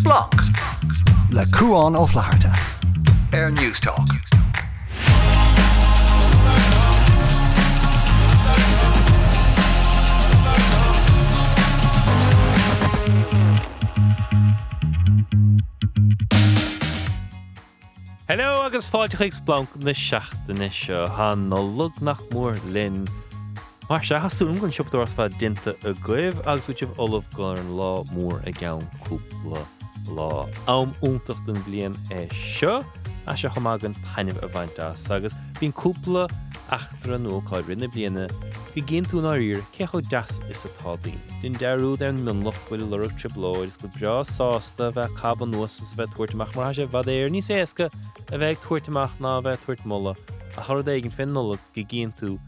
Splunk le cuaán ó Florida Air Newstalk. Hello agus fáideigh blanc na seaachtainna seo há nó lug nach mór linn. Mar se hasún um gon siúpúir fe dinta a goibh agus búteh olah go an lá mór a gceannúpla lá. Am úntacht an blion é seo a se chomágan taineh a bhainttas agus bín cúpla achtra nóáid rinne bliana go gén tú áír cecho deas is atádaí. Dún deú an minlach bhfuil lurug tribláid go breá sásta bheith cab nuas bheith tuairteach mar se bhd éir níos éasca a bheith tuairteach ná bheith tuairt molla a thud éigen finnola go géan tú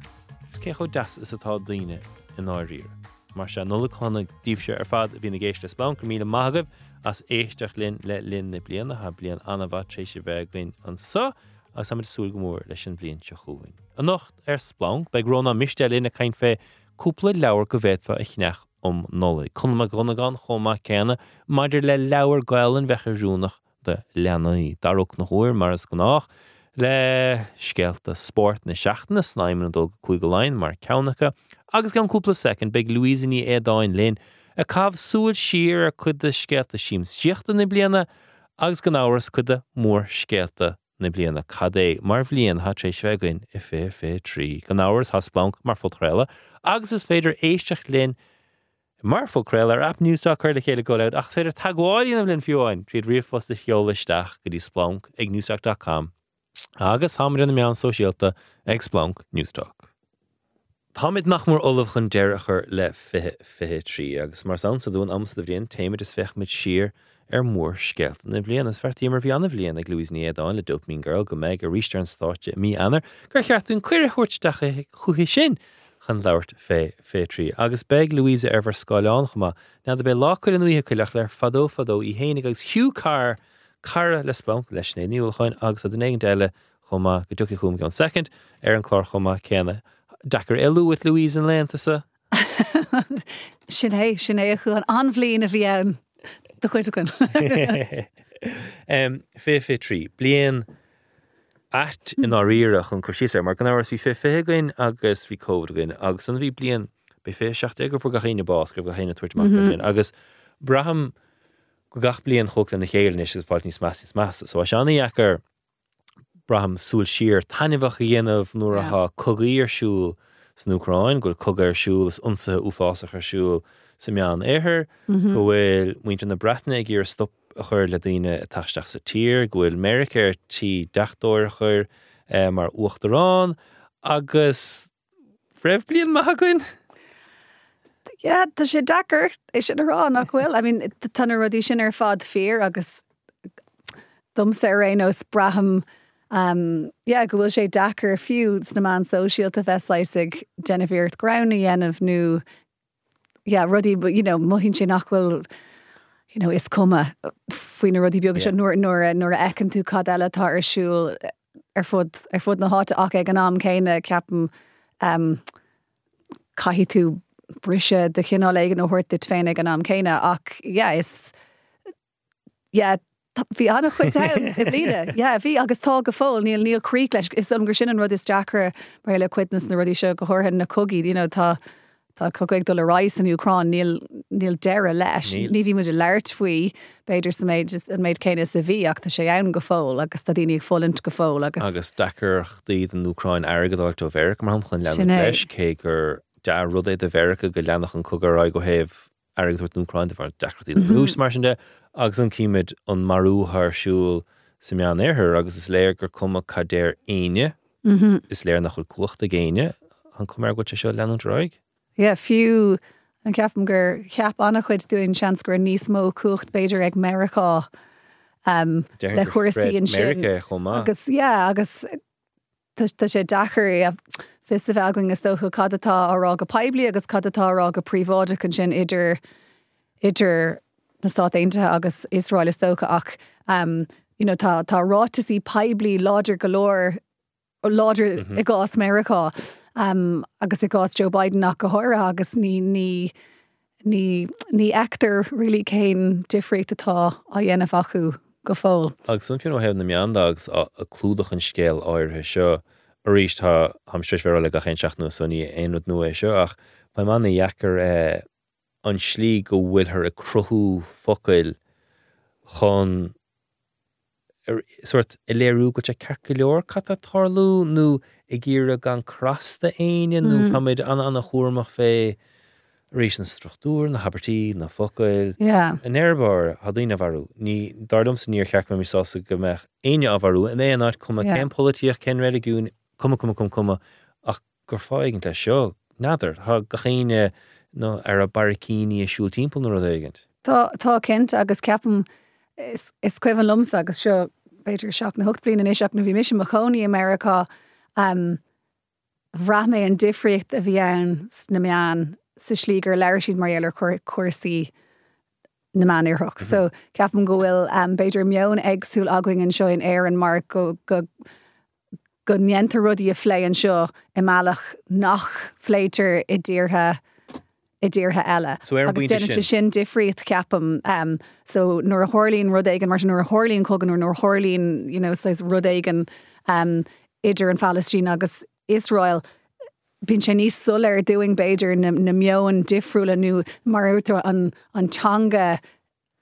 cecho deas is atá daine in áír. Mar se nula chuna díobse ar fad a bhína géiste spán go míle mágah as éisteach linn le linn na bliana ha blian anhhat sé sé bheith glinn an sa agus sam súl gomór leis an blion se choúing. An nocht ar splánk bei gronna mistelína caiin fé cúpla leabhar go bhéitfa i chneach om nola. Chn me gronnaán chomá céna maidir le leabhar gailan bhecharsúnach de leanaí darúach nach chuir mar as go nach, le scéalta sport na seaachna snáimman dul chuig go lein mar ceannacha, agus gan cúpla second beag Louisiní édáin linn, a cabh súil siar a chud de scéalta sim siochtta na bliana agus gan áras chud de mór scéalta na bliana cadé mar bblion hat sé svegain i fé fé trí gan áhars hasplank mar fotréile, agus is féidir éisteach linn mar fóréile ar appnúsá chuir le chéile goid ach féidir tagháin am linn fiúáin tríad riomhfosta cheolaisteach go dtí splánk ag newsach.com agus hamar na meán sosiálta ag splánk newstalk. Táid nachmór olah chun deirechar le fithe trí agus mar san sa dún amsa a bhríon téimiid is fechmid sir ar mór scealt na blian is fertí mar bhíanana bblion ag Louis níadáin le dopmín girl go méid a ríiste an státe mí anar gur cheartún cuiir chuirtecha chuhí sin chun leirt fé fé trí. agus beag Louise ar bhar sáán chuma na be lácuir an nuíthe chuileach le fadó fadó i héananig agus hiú car cara le spam leis na níúilchain agus a den éigen deile chuma go ducha chum second ar an chlár chuma céna. Dachar eúit Louise an léantasa? Sin é sin é chu an anhlíon a bhí an do chuidegann. Um, fé fé trí blian at in áíireach an cosíar mar gan áhar hí fé fégain agus hí cógain agus an bhí blian be fé seach go fu chéine bás go go chéine tuairtach agus braham go gach blion chóla na chéirnis is fáil níos meas meas, so seanna echar braham súil sir tanimhah dhéanamh nuair atha cogaíarsúl san Ucrain gur cogarsúil unsa uásach arsúil sa meán éair go bhfuil muinte na bretainna ag gur stop a chur le daine taiisteach sa tír, gohfuil eh, Americair tí chur mar uachtarrán agus fréh blion maithacuin? Ja, Tá sé dachar é sin ará nach bhfuil, I mean tanna rudí sin ar fád fear agus dom sé braham Um, yeah, go bhfuil sé dachar fiúd na man sosiálta bheitláisig denahíirt grana dhéanamh nó yeah, rudí you know, mohinn sé nachhfuil you know, is cuma faoine rudí beag se nuair nuair nuair ecinn tú cad eiletá arsúil ar fud ar fud na háte ach ag an ná céine ceapan um, caihí tú brise de chinál éigen ó thuirt dit féinnig an am céine ach yeah, is yeah, Bhí anna chuid líide, bhí agus tá go fóil níl níl crí leis is an gur sin an rud is mar le cuitnas na rudí seo go thorhan na cogií dína tá Tá cogaig do le ráis an Ucrán níl níl deire leis. Ní bhí mu de leirt faoi beidir sa méid an méid céine sa bhí ach tá sé ann go fóil agus tá daoine fólint go fóil agus. Agus dechar an Ucrain agadáil do bheric mar chun le leis cé gur de rud é de bhericha go leannach an mhm. cogarrá go héh airúirt núráin bhar dechartíí rús mar sin de agus an cíimiid an marúthsúil sa meán éair agus is léir gur cuma cadéir aine. Is léir nach chuil cuachta géine. An cumar go seo leanráig? Ja fiú an ceapam gur ceap anna chuid dúin sean gur níos mó cuacht beidir ag Mericá um, le chuirsaíon sin. Agus agus tá sé dachar fis a bheitgoing is dócha cadatá árá go peblií agus cadatá rá go príváide chun sin idir idir na státeinte agus Israel is dócha ach um, you know, tá tá rátasí peblií láidir golóir láidir -hmm. i gás Amerika um, agus i gás Joe Biden nach go thora agus ní ní ní ní actor rilí céin difricht atá a dhéanamh acu go fóil. agus san fiú hefh na meandags a clúdach an scéal áirthe seo a ríist tá ham ver le a ché seachú san ní éonú nu é seo ach manna dhechar an slí go bhfuil ar a cruthú focail chun soort i léirú go te cecha leor cat a tarlú nó i ggéire gan crasta aine nó táid an anna chóach fé rééis an struchtúr na habertí na focail. An airbar hadíine bharú, ní dardom san níor cheach me mí sása go meich aine a bharú, an é anát cum politíoch cen réidirún cuma cuma cum cuma ach gur fáigen lei seo nádar Tá go chéine nó ar a barcíní a siúil timppla nó aigent. Tá tá cinint agus ceapam is is cuimhan lumsa agus seo beidir seach na hocht blin in iseach na bhí mis a choní America um, bhra mé an difriocht a bhí ann s- na meán sa slígur leir siad maréar cuasaí na manirthach. So ceapan go bhfuil um, beidir meon agsúil aing an seo in air an mar go go go neanta rudí a phlé an seo i meach nach phléitir i ddíirthe i ddíirthe eile. So agus bpointe déanaan sin- difriocht ceapam um, so nuair a hálín rud éigen mar nuair a cogan nó nuair hálín you know, sais rud éigen um, idir an Palestine agus Israel Bhín sé níos sul ar doing Beiidir na, na meon difriúla nu mar útar an antanga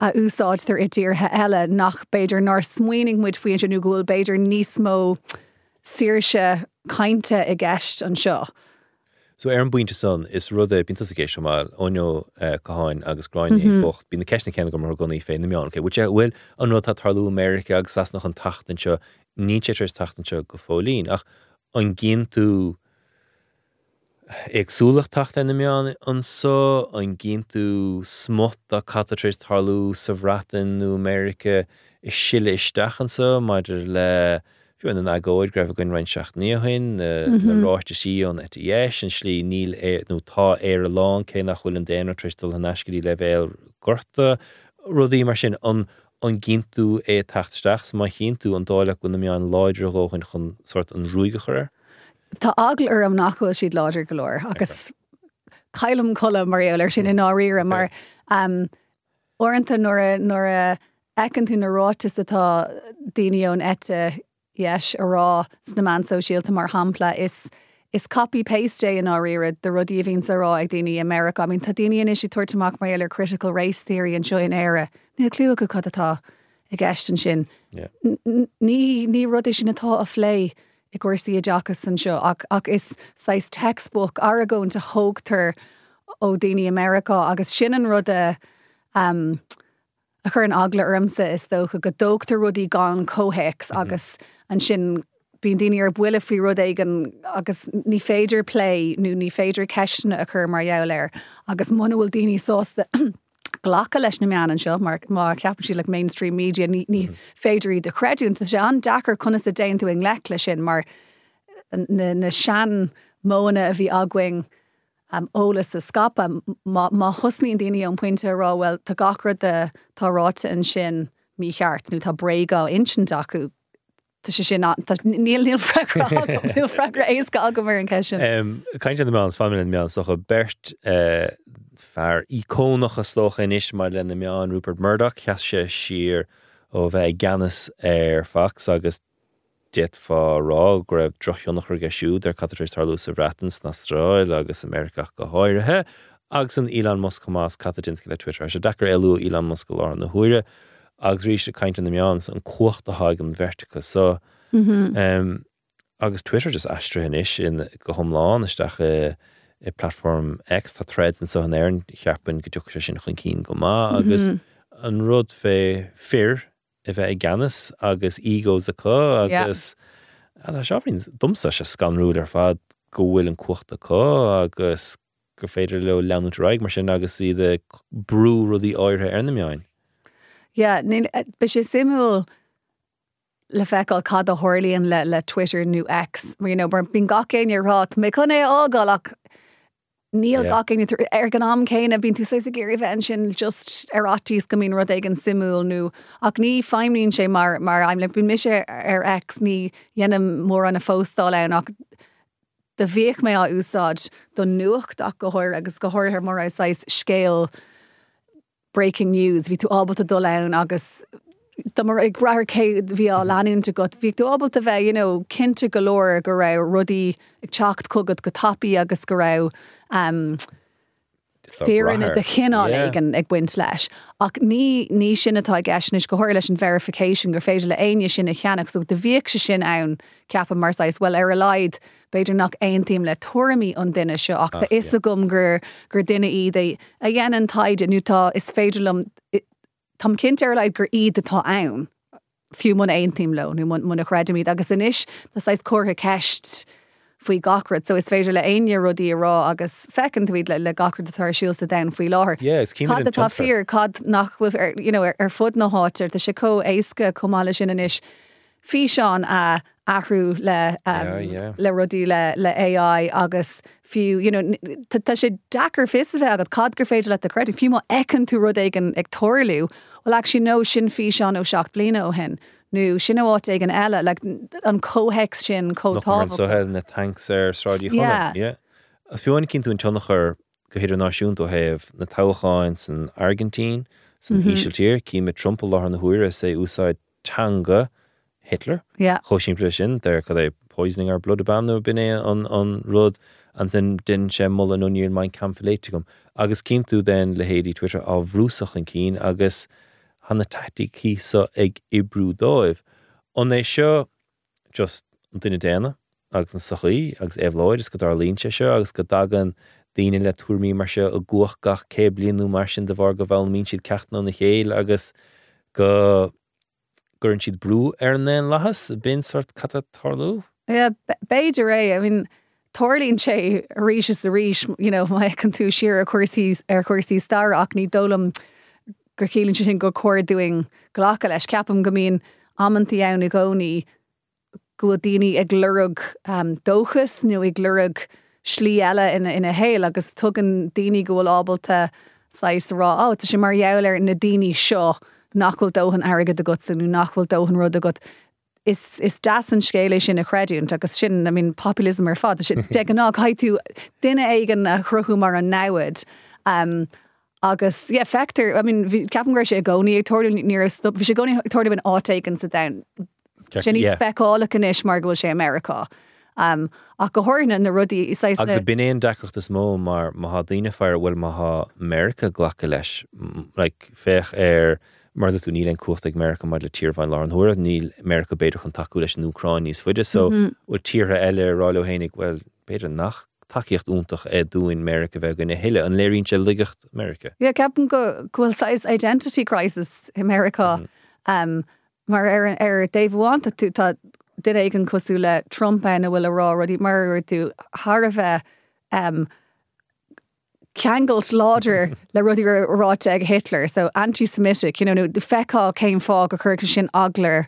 a úsáid tar i ddíirthe eile nach Beiidir nar smuoing muid faoin nu ghúil Beiidir níos mó síirse kainte i gceist an seo. So ar an buinte san is rud é bínta a géisi má óneo goáin eh, agus gráinine mhm. bocht. Bí na ceisna cena go mar gonaí féin na meán, bute bhfuil an nu tá tarlú America agus sas nach an tatan seo ní séir tatan seo go fólín. Ach an gin tú agsúlach tata na meán an so an gin tú smot a catatrééis tarlú sa nó America is siile isteach an so maidir le fiú an agóid greibh goin rein seach níohain na mhm. ráiste síón et dhéis an slí níl nó tá éar a lán cé nach chuil an déanaar tristal an neiscadí le bhéil gorta. Rudí mar sin an an ginú é tatasteach sa mai chin tú an dáile go na meán láidir róhain chun sort an rúige chuir. Tá agla ar am nachfuil siad láidir golóir agus caiilem chola marir sin mm-hmm. in áíre mar orintanta nóair a a ecinn tú narátas atá daineón ete yes a rá sna man sosiálta mar hapla is is copy paste in áíire de rudí a vín ará ag daoine America. I mean, tá daine is si tuairtamach mar eile critical race theory an seo in éire. Ní clú go chutatá i gceistan sin. Yeah. N- ní ní rudí sin atá a phlé i gcuirsaí a Jackas san seo ach, ach is sais textbook agón de hoogtar ó daoine America agus sin an rud um, a chur an agla ormsa is dó go go dógtar rudí gan cóhéics mhm. agus an sin bíon daine ar buile fao rud éigen agus ní féidir play nó ní féidir ceisna a chur mar jouléir agus muna bhfuil daoine sósta ghlacha leis na mean an seo mar má ceapan sí le mainstream media ní, ní mhm. féidirí de creún Tá sé an dachar chuna a déon tú in le lei sin mar na, na sean móna a bhí aguing um, ólas a scapa má thusnaíon daine an pointinte ráhfuil tá gachar de táráte an sin mí cheart nó tá brégá insint acu Tá sé sin níl níl níl fregra éca aga mar an ceisisin. Kaint an meán fan meán socha bert fear icónach a stocha inis mar lenne meán Rupert Murdoch cheas sé sir ó bheith ganas ar fax agus dit fá rá go raibh drochionach ge siú ar catrééis tarlú sa bhretans na Stráil agus Americach go háirithe agus an Elon Musk más catdin le Twitter. Se dechar eú Elon Musk lá na huire agus rí se an na meáns an cuacht a haag an vertica so um, mm-hmm. agus Twitter just astrahin is in go homláán isteach i, eh, i eh, platform X tá threads an so an airan cheapan go dú sin chun cín go má agus mm-hmm. an rud fé fear bheith ag ganas agus egos a có Yeah. agus yeah. seáhín dumsa se scanrúd ar fad go bhfuil an cuachta có agus gur féidir le leanú raig mar sin agus i de brú rudí áirthe ar na meáin. Ja, eh, be sé simú le feáil cad a hálíonn le le Twitter nó X, mar you know, bín gacéin ar rát, mé chun é ágalach níl Yeah. gacéin ar gan am céine bín tú sé a géir bheith sin just arrátíos go mín rud ag an simú nó ach ní feimlíonn sé mar mar aim le bín mis ar X ní dhéanam mór an na fóstáil an ach de bhéh mé á úsáid don nuacht ach go háir agus go háir mar áis scéal breaking news, hí tú ábal a dul len agus Tá mar ag brathir céad bhí á leúnta go bhí tú ábal a bheith you know, cinnte golóir go rah rudí ag techt cogad go tapí agus go rah um, féan de chinál igen ag buint leis. Ach ní ní sinnatá gasnis go háir leis an verification gur féidir le aine sinna cheannach so de bhíic se sin ann ceapan maráis well ar a leid beidir nach aontíim le tuaí an duine seo ach de is a gom gur gur duine iad é a dhéanaan taide nutá is féidirlumm Tam cinint ar leid gur iad atá ann. Fiú man aontíim lo nu muna chreidimíd agus inis na sais cuatha ceist faoi gacrad, so is féidir le aine rudí rá agus fecin tuid le le gacrad atá siústa den faoi láthir. Cad atá fear cad you know, ar, fud na háir de se có éisce comáile sin inis. Fhí seán a ahrú le um, Yeah, yeah. le rudí le le AI agus fiú you know, tá sé dachar fi bheith agad cad gur féidir le a credit fiú má ecinn tú rud ag toirliú, well ag sin nó sin fi seán ó seach blina ó hen. Nu sin áit ag an eile le an cóhex sin Nach so cótá. he na tanks ar sráidí Yeah. chola. As fiúin cinn tú an tunnachar go héidir náisiún ó heh na táchaáin san Argentín san mhm. híisiiltír cí me Trump lá na huiire sé úsáid tanga Hitler. Yeah. choisiimple sin der cad é poisoning ar blood banú bin é an an rud an den din sé moll an union main camfiléite gom. agus cin tú den le héadí Twitter á bhrúsach an cín agus hanna tatí císa ag ibrú dóibh. an just an duine déna agus an sachaí agus éhlóid is a gcuach gach cé blianú mar sin de bhar go bhil go gurn siad brú ar an néan. Yeah, Beiidir I mean, Torlín sé a is de ríis, you know, mai an tú siar a chuirsí ar chuirsí star ach ní gur cílann sin go cuairúing ghlacha leis ceapam go mín ammantí ann i gcóí go daoine ag glurug um, dóchas nó ag glurug slí eile ina ina héil agus tugan daoine gohfuil ábalta sais rá á tá sé mar jeir na daoine seo nachhfuil dóhan agad a gut sanú nachhfuil dóhan rud a gut. is is das an scéile sin a chréún agus sin I mean, populism ar sin de an ná haitú duine aigen a chruthú mar an náid. Um, agus yeah, fetar I mean, ceapan gur sé a gcóí ag toir ní stop sé gcóí toir an átéigen sa da sin ní speála an isis mar gohfuil sé America. Um, ach go háirna na rudí is Agus a bin éon decrocht is mó mar má ha daine fear bhfuil má ha America ghlacha leis. Le fech ar mar tú níl an cuat ag America mar le tíorhhain lá an thuir níl America beidir chun taú leis an Ucrain níos fuide so bhfuil tíre eile ráile hénig well beidir nach takeíocht úntaach é dúin America bheith gona heile an se ligacht America. Yeah, ceapan go identity crisis America um, mar ar an- ar Daveháanta tú tá du é an cosú le Trump na bhfuil a mar tú Har bheith um, Kegels láidir le rudí ráte ag Hitler, so antisemitic, you know, no, de feá céim fá go chuir sin agler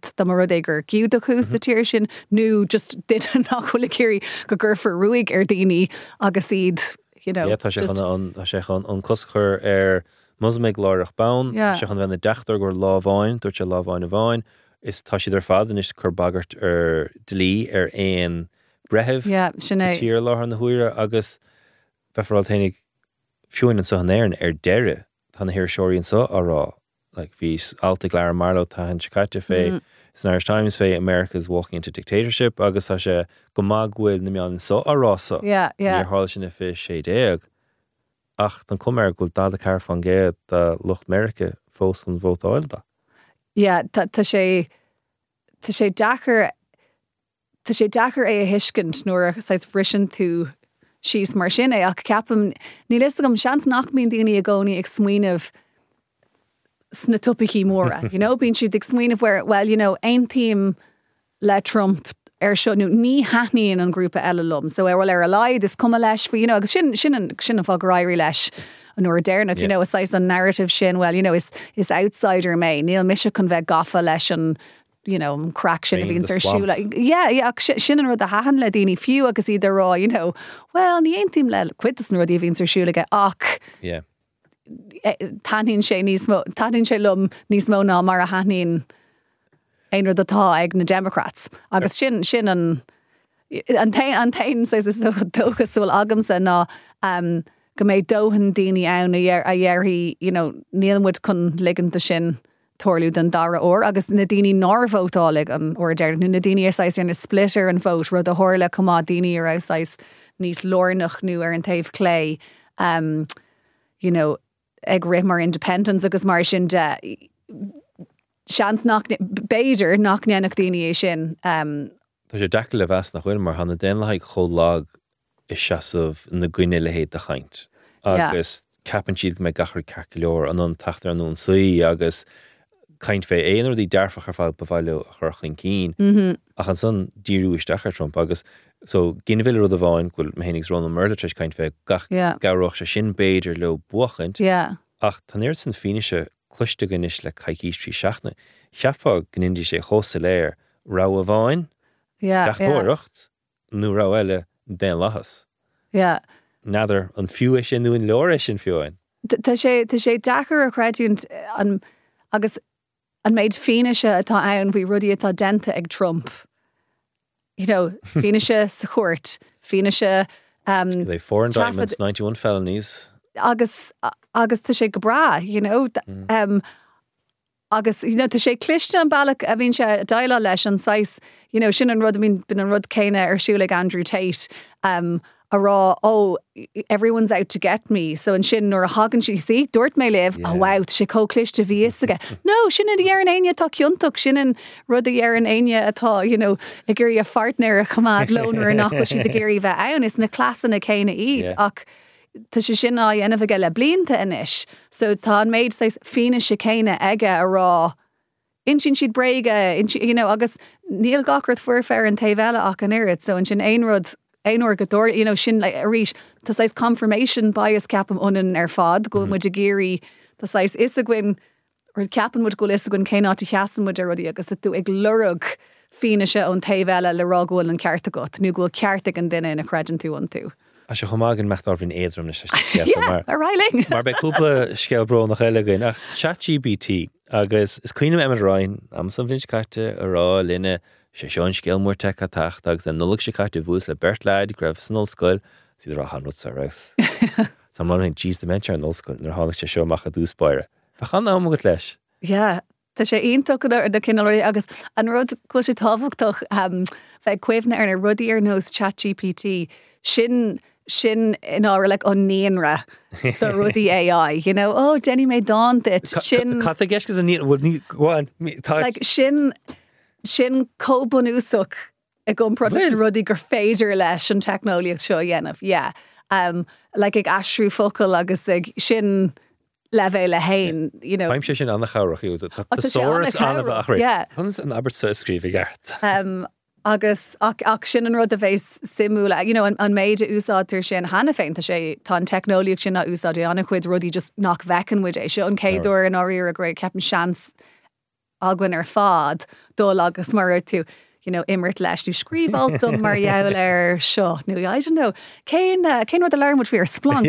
t do mar rudégur giúd a chús de tíir sin nó just dit nachhfuil céirí go ggurfar ruúig ar er daoine agus iad you know, Yeah, tá sé an- tá sé chun an coschur ar musméid láireach ban, se chun bhena deachtar gur láháin, dúirt se láháin a bháin, is tá si ar fad is chur bagart ar dlí ar éon bretheh Yeah, sinné. tír láth na huiire agus fefarráil ténig fiúin an sa néirn ar deire tá na hir seoiríonn sa ará like hís alta leir marlo tá hen caite fé mm-hmm. It's an Irish Times fé America's walking into dictatorship. Agus tá sé go mághfuil na meán so arása Yeah, yeah. Níor háil sin na fi sé déag. Ach an cumir er ghfuil dá a ceir fan géad de Lucht America fós an bhótáilda. Yeah, tá tá sé tá sé dachar Tá sé dachar é a hiiscint nuair sais frisin tú síos mar sin é ach ceapam. Ní lei gom sean nach mín daoine a gcóí ag smuoineh sna móra. You know, bín siad ag smuoineh where well, you know, ein tíim le Trump er ar seú ní hanííon an grúpa eile lom, so ar bhfuil ar a leid is cum leis fa you know, agus sin sin sin a fág rairí leis. an nuair déirnach, you Yeah. know, is an narrative sin, well, you know, is is outsider mé, Níl mis chun bheith gafa leis an you know, crack sin a the ar siúla. Yeah, yeah, ach si- sin an rud a hahan le daoine fiú agus iad rá, you know, well, ní ein tím le cuitas nuair a vín ar siúlaige ach Yeah. Tanin sé tanin sé lum níos mó ná mar a hanín rud atá ag na Democrats. Agus sin sin an an tain an tain sé is dogus súil agamsa ná um, go méid dóhan daoine ann a dhéirhí nílammuid chun liganta sin toirliú den dara ó agus na daoine nábhótáleg an or deir nu na daine áis ar na splitter an fós rud a háirla cumá daine ar áis níos lornach nu ar an taobh clé um, you know, ag ré mar independence agus mar sin de seans béidir nach neannach daine sin um, Tá sé de le bheits nach chuin mar hanna déanalaigh cholág is seaamh na gcuine le héad a chaint. agus capan siad me gachar ce leor an an tatar anún suí agus kaint fé éonar í dearfach ar fáil bhile a churchan cín mhm. a an san díúisteachar Trump agus so gin bhile rud a bháin ghfuil ménig ran murdertris kaint fé gach garoch se sin béidir le buchant ach tan éir san fineise chluiste gannis le caiicí trí seachna cheafá gnindy sé chósa léir ra a bháin Gaachtóirecht nó ra eile den lachas. Nadidir an fiú sin nuin leir sin fiúin. Tá sé Tá sé dachar a creún an agus an méid féineise atá ann bhí rudí atá denta ag Trump. You know, féineise sa chuirt, féineise um, They four indictments, 91 felonies. Agus agus tá sé go bra, you know, mm. um, agus you know, tá sé cliste an bailach a bhín se daile leis an 6 you know, sin an rud bin bin an rud céine ar siúla Andrew Tate um, a rá ó everyone's out to get me. So an sin nuair a hagan si si dúirt mé leh oh, a wow she sé cócliste ví aige no sin a dhéar an aine tá ciúntaach sin an rud a dhéar an aine atá you know i ggurí a fartneir a chamád lonar nach si de géirí bheith ann is na clasan na céine iad ach Tá sé sin á dhéanamh ge le blinta inis, so tá méid sé fine se céine aige a rá. In sin siad breige you know, agus níl gachart fuair fear an taobhile ach an irid, so an sin éonrod godor you know, sin le a ríis Tá sais confirmation bias ceapam unan ar fad go mhm. mu a géirí Tá sais is a gin or ceapan mu go is a gon céá cheasan mu ruí agus tú ag lurug fine se an taobhile le rágóil an ceartta got, nu ghfuil ceartta an duine na crean tú an tú. A se chomágin mechttar hín érum na a Reiling. Mar be cúpla scebro nach eilegain nach chatGPT agus is cuioine em rainin am san bhín caiite a rá linne sé seán scéalmór te a tacht agus an nula sé caiite bhús le bertleid greibh san nóscoil si ra hanú a ras. Tá mar hin tíos de men an nóscoil nar hála sé seoach a dúspáire. Tá chan am go leis? Ja. Tá sé onach de cineirí agus an rud chu sé táhachtach um, bheith cuimhna ar na rudí ar nós chatGPT sin sin in á le an néanra do rudí AI, you know, ó oh, Jenny mé dá dit sin Ca geisce a níháin sin sin cóban úsach ag gom pro rudí gur féidir leis an technoliaach seo dhéanamh, yeah. um, le ag asrú focail agus ag sin levé le hain Weim sé sin annach charaachú sóras anmh a an aber scríb gart. Um, agus ach, ach sin an rud a bhééis simúla you know, an, an méide úsátar sin hena féinta sé tá technoliaach sin na úsáid anna chuid rudí just nach bhecanmuid é seo an céadú an áíir a gréid ceapan seans agann ar fád dó agus mar tú. You know, immert leis tú scríbaltum mar jeil ar seo. Nu an nó céin uh, céin a lermut fi ar splan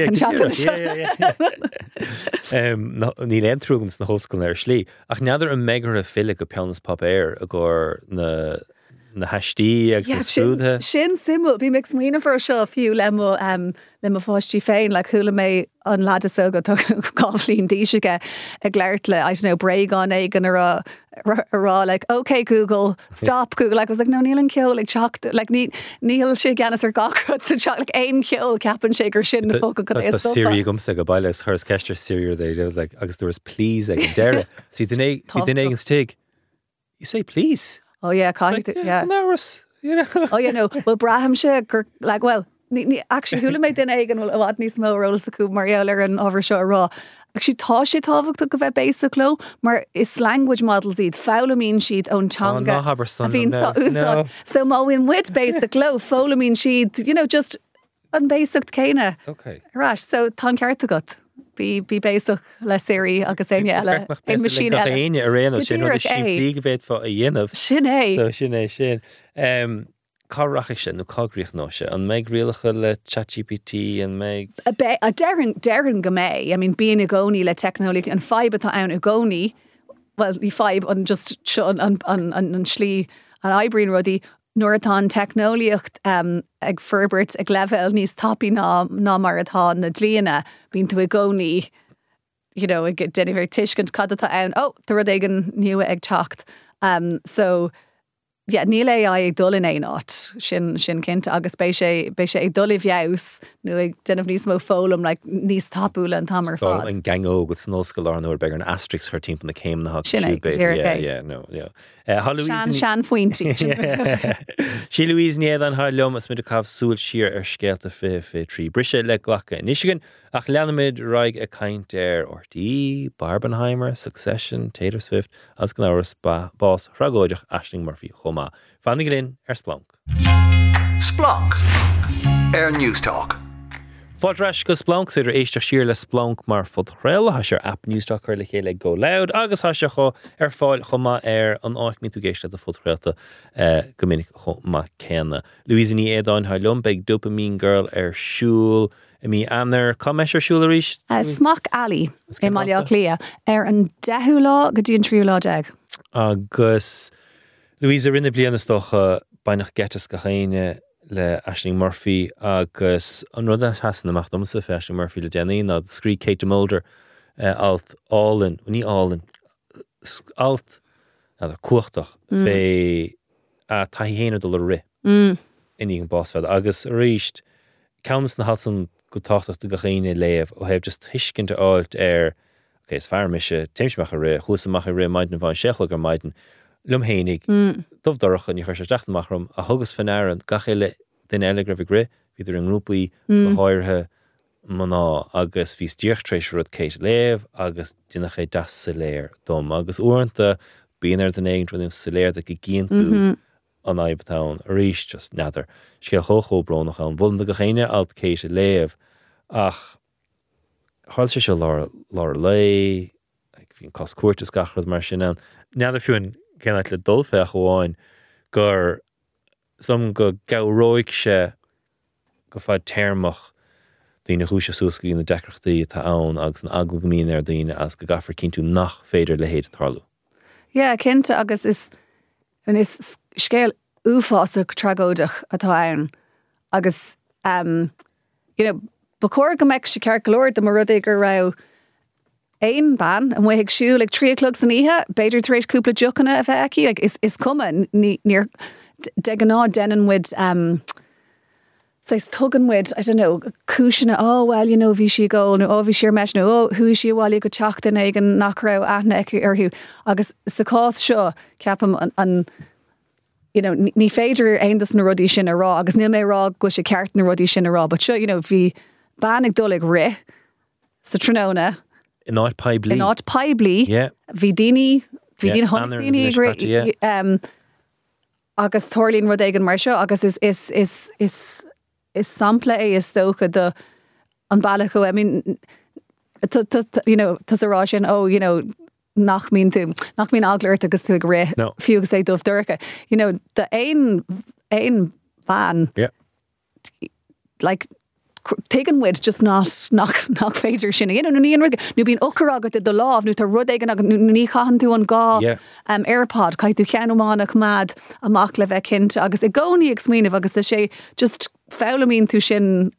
ní letrúgans na hoscoil ar slí ach neadidir an mégur a mega filig go penas pap air a gur na na heistí agus súthe. Sin simú bhí mix muoine for seo fiú le um, le a fáistí féin le thula mé an lada soga gáhlín díisiige ag ggleirt le ais nó breán é gan rá rá like okay Google stop Google like was like no níl an kill like chocht like ní níl sé gannas ar gachrod sa chat like ein kill capan shaker sin na fo go Siri gom se go bailile thus ceiste Siri é like agus there was please ag deire sí den éigen stig. You say please. Oh yeah, like, yeah, Náras. You know? oh yeah, no. Well braham se gur like well ní actually thula méid den aigen bhfuil bhhad níos mórólas acu marir an ábhar seo rá. Si tá sé táhachtú go bheith béisaló, mar is language models iad fálamín siad ón tanga hín úsá. So má bhíon wit béisaló fólamín siad, you know, just an béisacht céine. Okay. Rás, so tá ceart agat. Bhí bhí béach le séí agus éine eile in sin aine a réana sin bí bhéit fá a dhéanamh sin é sin é sin. Cáracha sin nó cágriíoch nó se an méid rialacha le chatGPT an méid. A dean go mé, I mean bíon a gcóí le technolí an feibetá ann a gcóí, well í feib an just an slí an eibrín rudí atá technoliaocht um, ag ferbert ag lefuil níos tapí ná ná mar atá na dlíana bín tú i you know, ag denver tiiscint cadtá ann ó tu rud igen nua ag. Um, so yeah, níl é ag dulin é áit sin sin cinnte agus bé sé bé sé ag dulih bheus nu ag denmh níos mó fólam le níos tapúla an tamar fá. an gang óg snóscail arú be an astrix chu timp na céim na Sin é. Eh, Sean foiointí. Sí Louise néad an há lom as mu a cabh súil siar ar scéalta fi fi trí brise le ghlacha. Níisigan ach leanamid raig a caiint ar ortaí, Barbenheimer, Succession, Taylor Swift as gan áras bás ragóideach Ashling Murphy chomá. Fannig linn ar splánk. Splunk. Air News Talk. Fodreis go splánk idir éiste siir le splánk mar fod chréil ha sé app newsach chuir le chéile go leid agus ha se chu ar fáil chumma ar an áit mí tú géiste a fodréalta eh, gomininic chumma céna. Louisiní édáin ha lumbeig dopamín girl ar siúl, i mí anar comisiirsúla ríist? Smach allí é maiá lia ar an deú lá go dtíon tríú lá deag. agus Louise rinne bliana stocha bainach getas go chéine le Ashling Murphy agus an rud hasan amach dom sa fe Ashling Murphy le déanaí ná scrí Kate Mulder uh, alt álinn ní álinn alt na cuachtach mm. fé a tahéine do le ri Mm. in an bosfed agus ríist Counts na hatsan go tácht go chéine léamh ó hebh just hiiscinnte áilt ar okay, is fearmise téimsmeach a ré chusamach ré maidin bhain sechla gur maidin lumhénig Mm. dofdorchan í chuir se deachtamachrum a thugus fan airan gachéile den eile gribh gré híidir an grúpaí Mm. háirthe maná agus hís ddíochttrééis rud céit léh agus duine ché das sa léir dom agus uanta bíanaar den éon trum sa léir a go Mhm. An aibtán a ríis just neidir. Ske chocho brnach an bhna go chéine alt céis léh ach háil se se lá lá lei hín cos cuairtas gachard mar sin an. Neidir fiúin cenneid le dulfeach bháin gur som go garóig se go fáid téirmach dína chúise súscaí na decrochttaí tá ann agus an agla gomín ar daine as go gafar cinú nach féidir le héad tarlú. Ja cinnte agus is an is scéal uásach tragóideach atá ann agus um, you know, bacóir go meid se cear glóir de mar ban an bhhéigh siú le trílog san ihe, beidir éis cúpla jocanna a bheith like, is, is cuman ní níor de gan ná denanmuid um, So is tuganmuid, I don't know, cúisina, oh, well, you know, bhí si go, nó ó bhí siar meis, nó ó, thuú si bháil go teachtain ag an nachrá aithna acu arthú. Agus sa cás seo ceapam an, an you know, ní féidir aondas na rudí sin a rá, agus ní mé rá go sé ceart na rudí sin a rá, but seo, you know, bhí bannig dul ag ri, sa tróna, In áid pe in áit paibli, Yeah. hí daoine, hí Yeah, daoine Anna honnaí and Liz Patty, yeah. um, agus tholín rud an mar seo, agus is, is, is, is, is sampla é is tócha do an bailachú, I mean, you know, tas ará sin, ó, you know, nach mín tú, nach mín aglair agus tú ré fiúgus é dómh dúcha. You know, the ein, ein van, Yeah. like, taken wid just not nach nach féidir sinna in ní an nu bín ochar agat do láh nu tar rud igen ní chaan tú an gá Yeah. um, airpod caiit tú cheanmánach mad amach le bheith cinnte agus i gcóí ag smíanamh agus de sé just félamín tú sin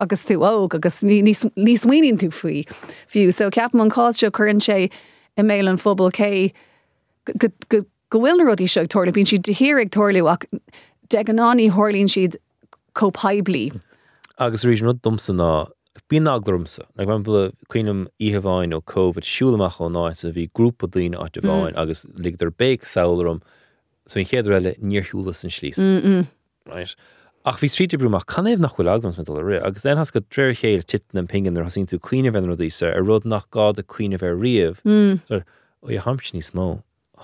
agus tú óg agus ní swinoín tú faoi fiú so ceap an cá seo chuann sé i mé an fphobal cé go bhfuil rudí seo toirla bín siad dehirir ag toirliú ach de an náí hálín siad cópaibli. agus rí nó dumsa ná bí aglarmsa ag man bula cuiinem ihehhain ó COVID siúlamach ó náid a bhí grúpa daoine áit bháin agus lig ar béic saolarm so in chéad eile níorthúla san slís. Right. Ach hí stríte brúach can éh nach bhfuil aglams me ri, agus den has go dréir chéir titan an pingin ar hasín tú cuioine bhe rodísa ar rud nach gád a cuioine bheith riamh hmm. ó i hamps ní smó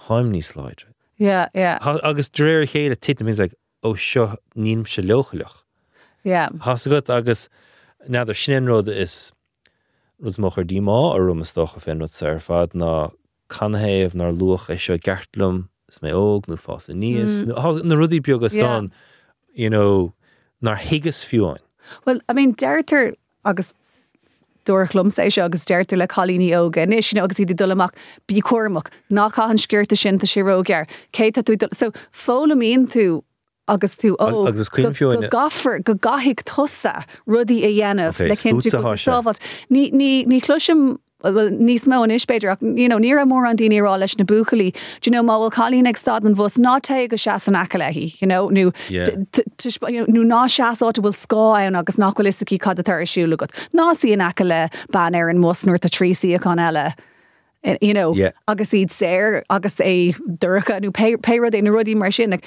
haim ní sláid. Yeah, yeah, agus dréir chéile titan mé ó seo níim se yeah. Has go agus neidir sinród is rud mochar díá ar rum stocha fin rud ar fad ná canhéamh nar luach é seo gertlum is mé óg nó fás a níos hmm. na rudí beag Yeah. san you know nar higus fiúin. Well, I mean, deirtar agus dúirlumm sé seo agus deirtar le cholíní óga, is sin agus iad dulamach bí cuaach nach an sciirta sin a sé rógear. Cé tú so fólamíon tú agus tú ó agus is cuireann fiú go ina- gafar go gahiigh tusa rudí a dhéanamh le is cinnte fútsa go háise. sábhat. Ní cluisiim níos mó an ispéidir ach you know, ní a mór an daine rá leis na buchalí. Du know, má bhfuil chalín ag stad an bhs náta go seaas an you know, nú nú ná seaáta bhfuil scáin agus nachhfuil isí cad tar siúla go. Ná sí an acha le ban ar an mosnúir a tríí a chu eile. Eh, you know, Yeah. agus iad séir agus é dúcha nó peirad é na rudí mar sin like,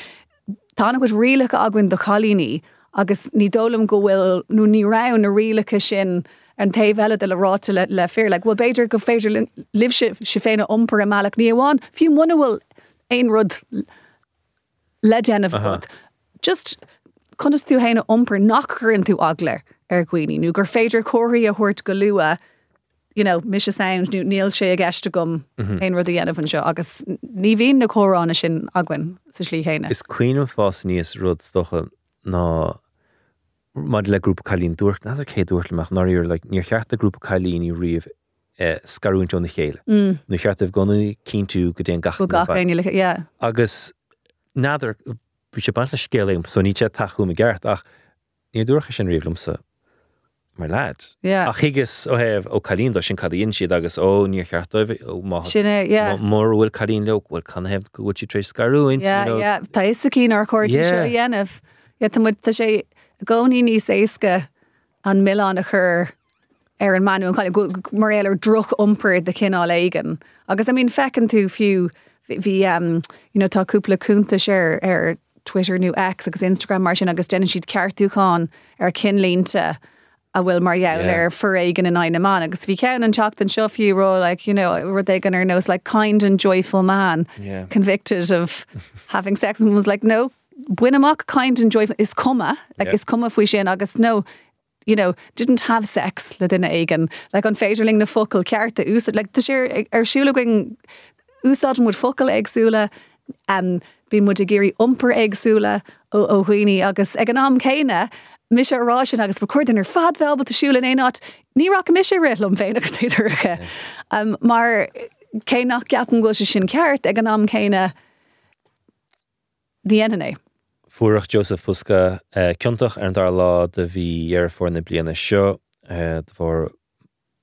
tána go rilacha agann do chalíní agus ní dólam go bhfuil nó ní ran na rilacha sin an taobhheile de le ráta le, le fear, le bhfuil beidir go féidir liv se se féna ompar um a meach ní amháin, fiú bhfuil ein rud le déanamh uh Just chunas tú héna ompar um nachcurn tú agla ar gcuoine, nó gur féidir choirí a thuirt go lua, you know, mis sound nu níl sé a gceiste gom mhm. ein rud dhéanamh an seo. Agus ní bhíon na choránna sin ahain sa slí chéine. Is cuiinem fás níos rud stocha ná mud le grúpa chalín dúirt na ché dúirtlaach náíir le níor cheart a grúpa chalín í riomh scarún na chéile. Nu cheart ah gona cinú go déon gach Bú gach aine le yeah. agus náidir bhí sé ban le scéalaim so ní sé taú a gceart ach ní dúcha sin riomhlumsa mar leid. Yeah. A chigus ó heh ó chalín sin cadíonn siad agus ó ó má Sinna mór bhfuil cadín le bhfuil can hebh go bhfuil si trééis scarúin Yeah, yeah. Tá is a cí ar chuirtí Yeah. seo dhéanamh. Ja tá mu tá sé gcóí níos éca an millán a chur ar an manú an go- mar éar droch ompur de cinál éigen. Agus I mean fecinn tú fiú hí um, you know, táúpla cúnta sé ar Twitter nu X agus Instagram mar sin agus dénn siad ceartúáin ar cinlínta a bhfuil mar jeall ar for éigen in aine man agus bhí cean an teach an seofiú ró like, you know, ru éigen ar nose like kind and joyful man Yeah. convicted of having sex and was like no amach kind and joyful is cuma like Yeah. is cuma faoi sin agus no you know didn't have sex le duine aigen like an féidirling na focail cearta úsad like sé arsúla going úsad mud focail agsúla um, bí mu a géirí umper agsúla ó chuoine agus ag an am céine mis sé rá sin agus becuirdan ar fad bhil be asúla é ná nírá mis sé rélumm féin agus éidircha um, mar cé nach ceapan go se sin ceart ag an am céine díana Fuach Jozef Puska uh, ceintach ar an dar lá de bhí ar fór na bliana seo uh, bhór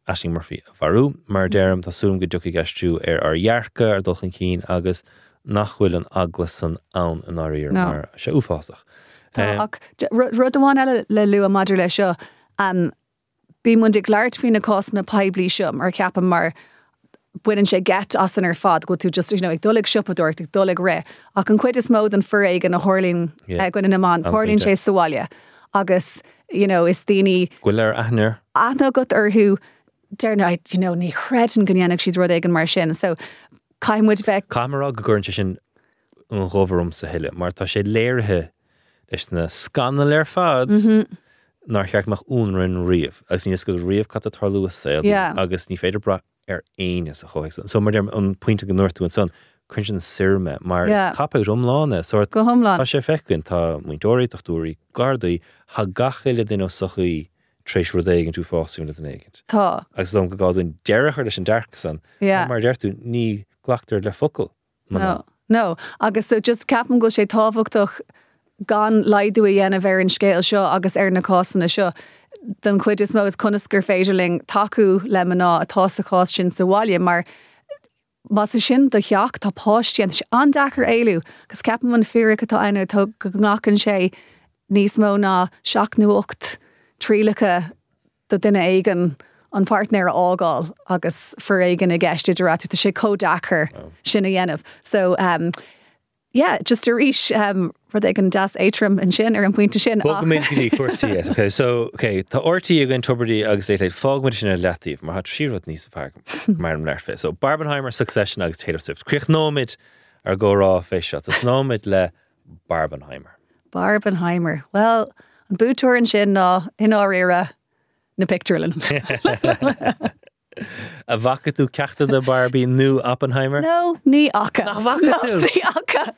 Ashling Murphy a bharú mar déirm tásúm go ducha gasistú ar arhearcha ar dulchan cín agus nachhfuil an aglas san ann an áíir mar se uásach. Tá ach d- ru- rud amháin eile le lu a Maidir lei seo um, bí mun ag leart fao na cos na peblií seo mar ceapan mar buinn sé get as an ar fad go tú just you know, ag dolig sipaúirt ag dolig ré. Ach an cuid is mód an fur ag eh, an na hálín Yeah. gin na man An hálín sé sáile agus you know, is daoine Gfuil ar aithneir ana go arthú déirna you know, ní chrean gannneach siad rud ag an mar sin. So caiimmuid bheith Camera go gurn sin an ghóharm sa heile, mar tá sé léirthe leis na scanal ar fad mhm. nar cheartach únrin riamh, agus ní go riamh cat a tarlú sé Yeah. agus ní féidir bra ar aine a choig. So mar derm an pointinte go nuirú an son chun sin sirme, mar Yeah. cappa romláne sort go thomláán. Tá sé fecinn tá muintóirí tachtúí gardaí ha gachiile den ó sochaí trééis rudéigen tú fáúna den éigen. Tá agus dom go gáún deirechar leis an deach san, mar deirú ní ghlaachtar le focail. No, no. agus so just capan go sé táhachtach gan leidú a dhéana bhar an scéil seo agus ar na cásanna seo. Den chuid is mó is conisgur féidirling taú le ná atá a cá sin sa bháile mar Mas sin do cheach tá páistían se an dachar éú, gus ceapan man fear atá aine go gnácan sé níos mó ná seaachnú 8 trílacha do duine éigen an partner ágáil agus for éigen a gceiste deráú tá sé códachar sinna dhéanamh. So um, yeah, just a ríis um, rud ag an das érum an sin ar an sin. Bog ach- mé í cuasí. Okay, so okay, tá ortaí a gin tubertí agus lé leid fágmu sin letíh, mar hat sírad níos fe mar an leirfe. So Barbenheimer Succession agus Taylor Swift. Crich nóid ar górá fé se. Tás nóid le Barbenheimer. Barbenheimer. Well, an bútúir an sin ná in our áíire na picturelin. A bhacha tú ceachta de Barbie nó Oppenheimer? No, ní acha. Nach bhaca tú? Ní acha.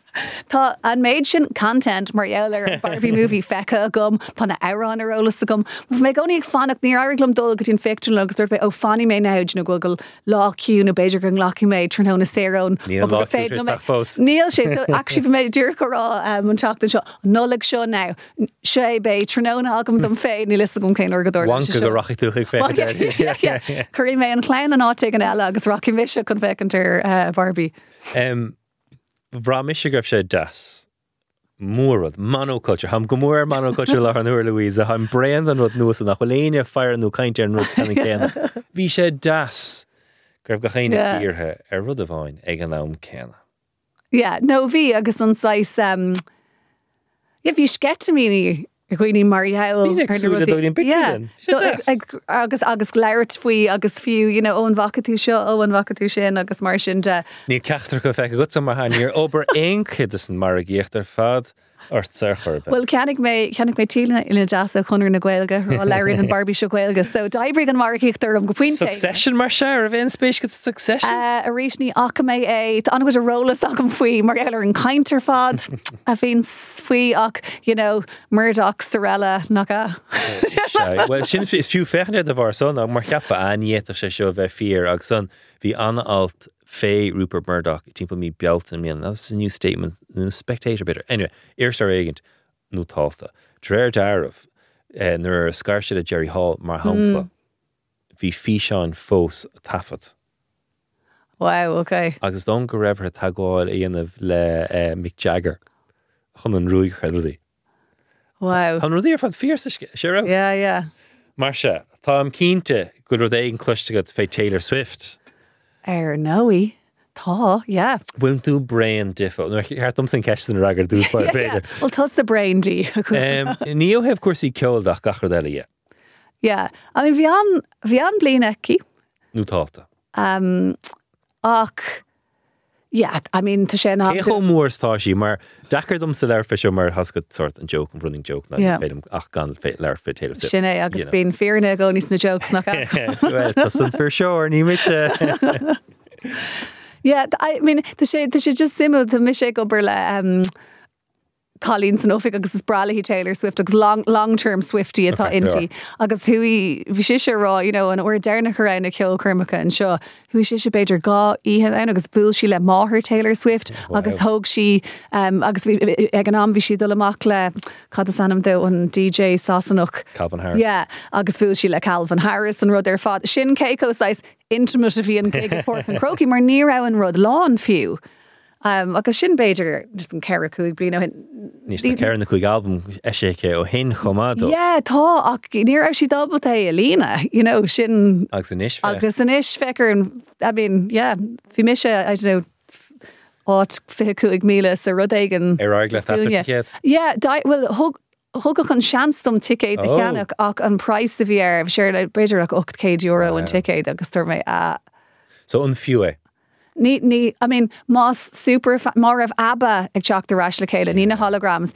Tá an méid sin content mar eir an Barbie movie fecha a gom tá na árán arolalas a gom. mé goní ag fannach ní airlumm dul go tín fiction agus dúirt ó fanní mé náid na ghil láciú na beidir gon láci méid trna na sérón Níl an láciú tar isteach fós. Níl sé actually mé dúr gorá um, an teachta seo nóleg seo ná sé bé tróna agam dom féin ní list gom céin orgadú. Wanca go chuig fé. Curí mé an chléin an áte an eile agus rocky mis chun fecantar uh, Barbie. Bhrá mis goibh sé das. Mórad monoculture ham go mór monoculture le an nuair Louise a haim brand an rud nuas nach choléine fear nó caiinte an rud cena céna. Bhí sé das gurbh go chéine Yeah. tíorthe ar rud a bháin ag an lám céna. Yeah, no bhí agus an sais um, yeah, bhí sketamíní a chuoine Mariail Bhí ag súile dóirín bicúin. Sé das. agus agus leirt faoi agus fiú you know, ón vacatú seo ó an vacatú sin agus mar sin de Ní ceachtar go feice go sam mar haíar ober éonchid is an mar a ggéocht ar fad ort sa churbe. Well cenig mé cenig mé tína ina deas a chunir na ghilge á leirín an Barbie seo ghilge, so daibrig an maríchttar am gopuinte. Succession mar se ar a bhéon spéis go succession. Uh, a rééis ní acha mé é an go a rólas ach an faoi mar eile an caiintar fad a bhín faoi ach you know, murdoch sorella nach a Se- Well sin is fiú fechan de bhar son ach mar cheappa aníta sé seo bheith fear agus son hí anna fé Rupert Murdoch timp mí bealta mian that's a new statement new spectator bitter anyway ear ar agent nó talta Dréir darmh eh, nuair a scarse a Jerry Hall mar hapla hí fi seán fós a tafat Wow, okay. agus don go raibhar tagáil aanamh le eh, Mick Jagger chun an chudí. Wow. An rudí ar fad fi sé ra? Yeah, yeah. Mar se, Tá am cínte go ru é an cluiste go fé Taylor Swift. Er nóí tá, yeah. Bhfuil tú brain difo dom san cean ragur yeah. beidir. Well tos the braindí. Nío heh cuasí ceolach gachar yeah. I mean bhí an bhí an blian eci nó táta. um, ach yeah, I mean tá sé ná É cho mór sí mar dachar dom sa leir fe mar hascad sort an joke an running joke na Yeah. féidir ach gan fé leir fé Taylor Swift. sinné agus bíon fearna go níos na jokes nach. San fir seoir ní mis Yeah, th- I mean, tá sé tá sé just simú tá mi sé go um, Colleen Snowfik agus is brala Taylor Swift agus long, long-term Swifty atá Okay, inti agus thuí bhí si se rá you know, an or dearna chu na ceolcurrmacha an seo thuí si se beidir gá ihe an agus búil si le máthair Taylor Swift agus thóg si um, agus bhí- ag an am bhí si dul amach le cad is anam do an DJ Sasanach. Calvin Harris. Yeah, agus bhúil si le Calvin Harris an rud ar fad. Sin céicóáis intimate a bhí an cé por an croci mar ní ra an rud lán fiú. Um, agus sin beidir just an ceir chuig blin Nís na cean na chuig albumm eisice ó hin chomádó Yeah, tá ach ní ra si dabal é a lína, you know, sin agus in isis agus an is fecar an I mean, yeah, fi mis I don't know áit fi chuig míle sa rud éigen Ar aig le? Yeah, dai, well thug thugach an seanstom ticéid na Oh. cheannach ach an price de bhí ar sé le beidir ach 8 euro an ticéid agus tar mé a So an fiú é. Ní ní I mean más super mar rah abba ag teach de ras le chéile ní na holograms.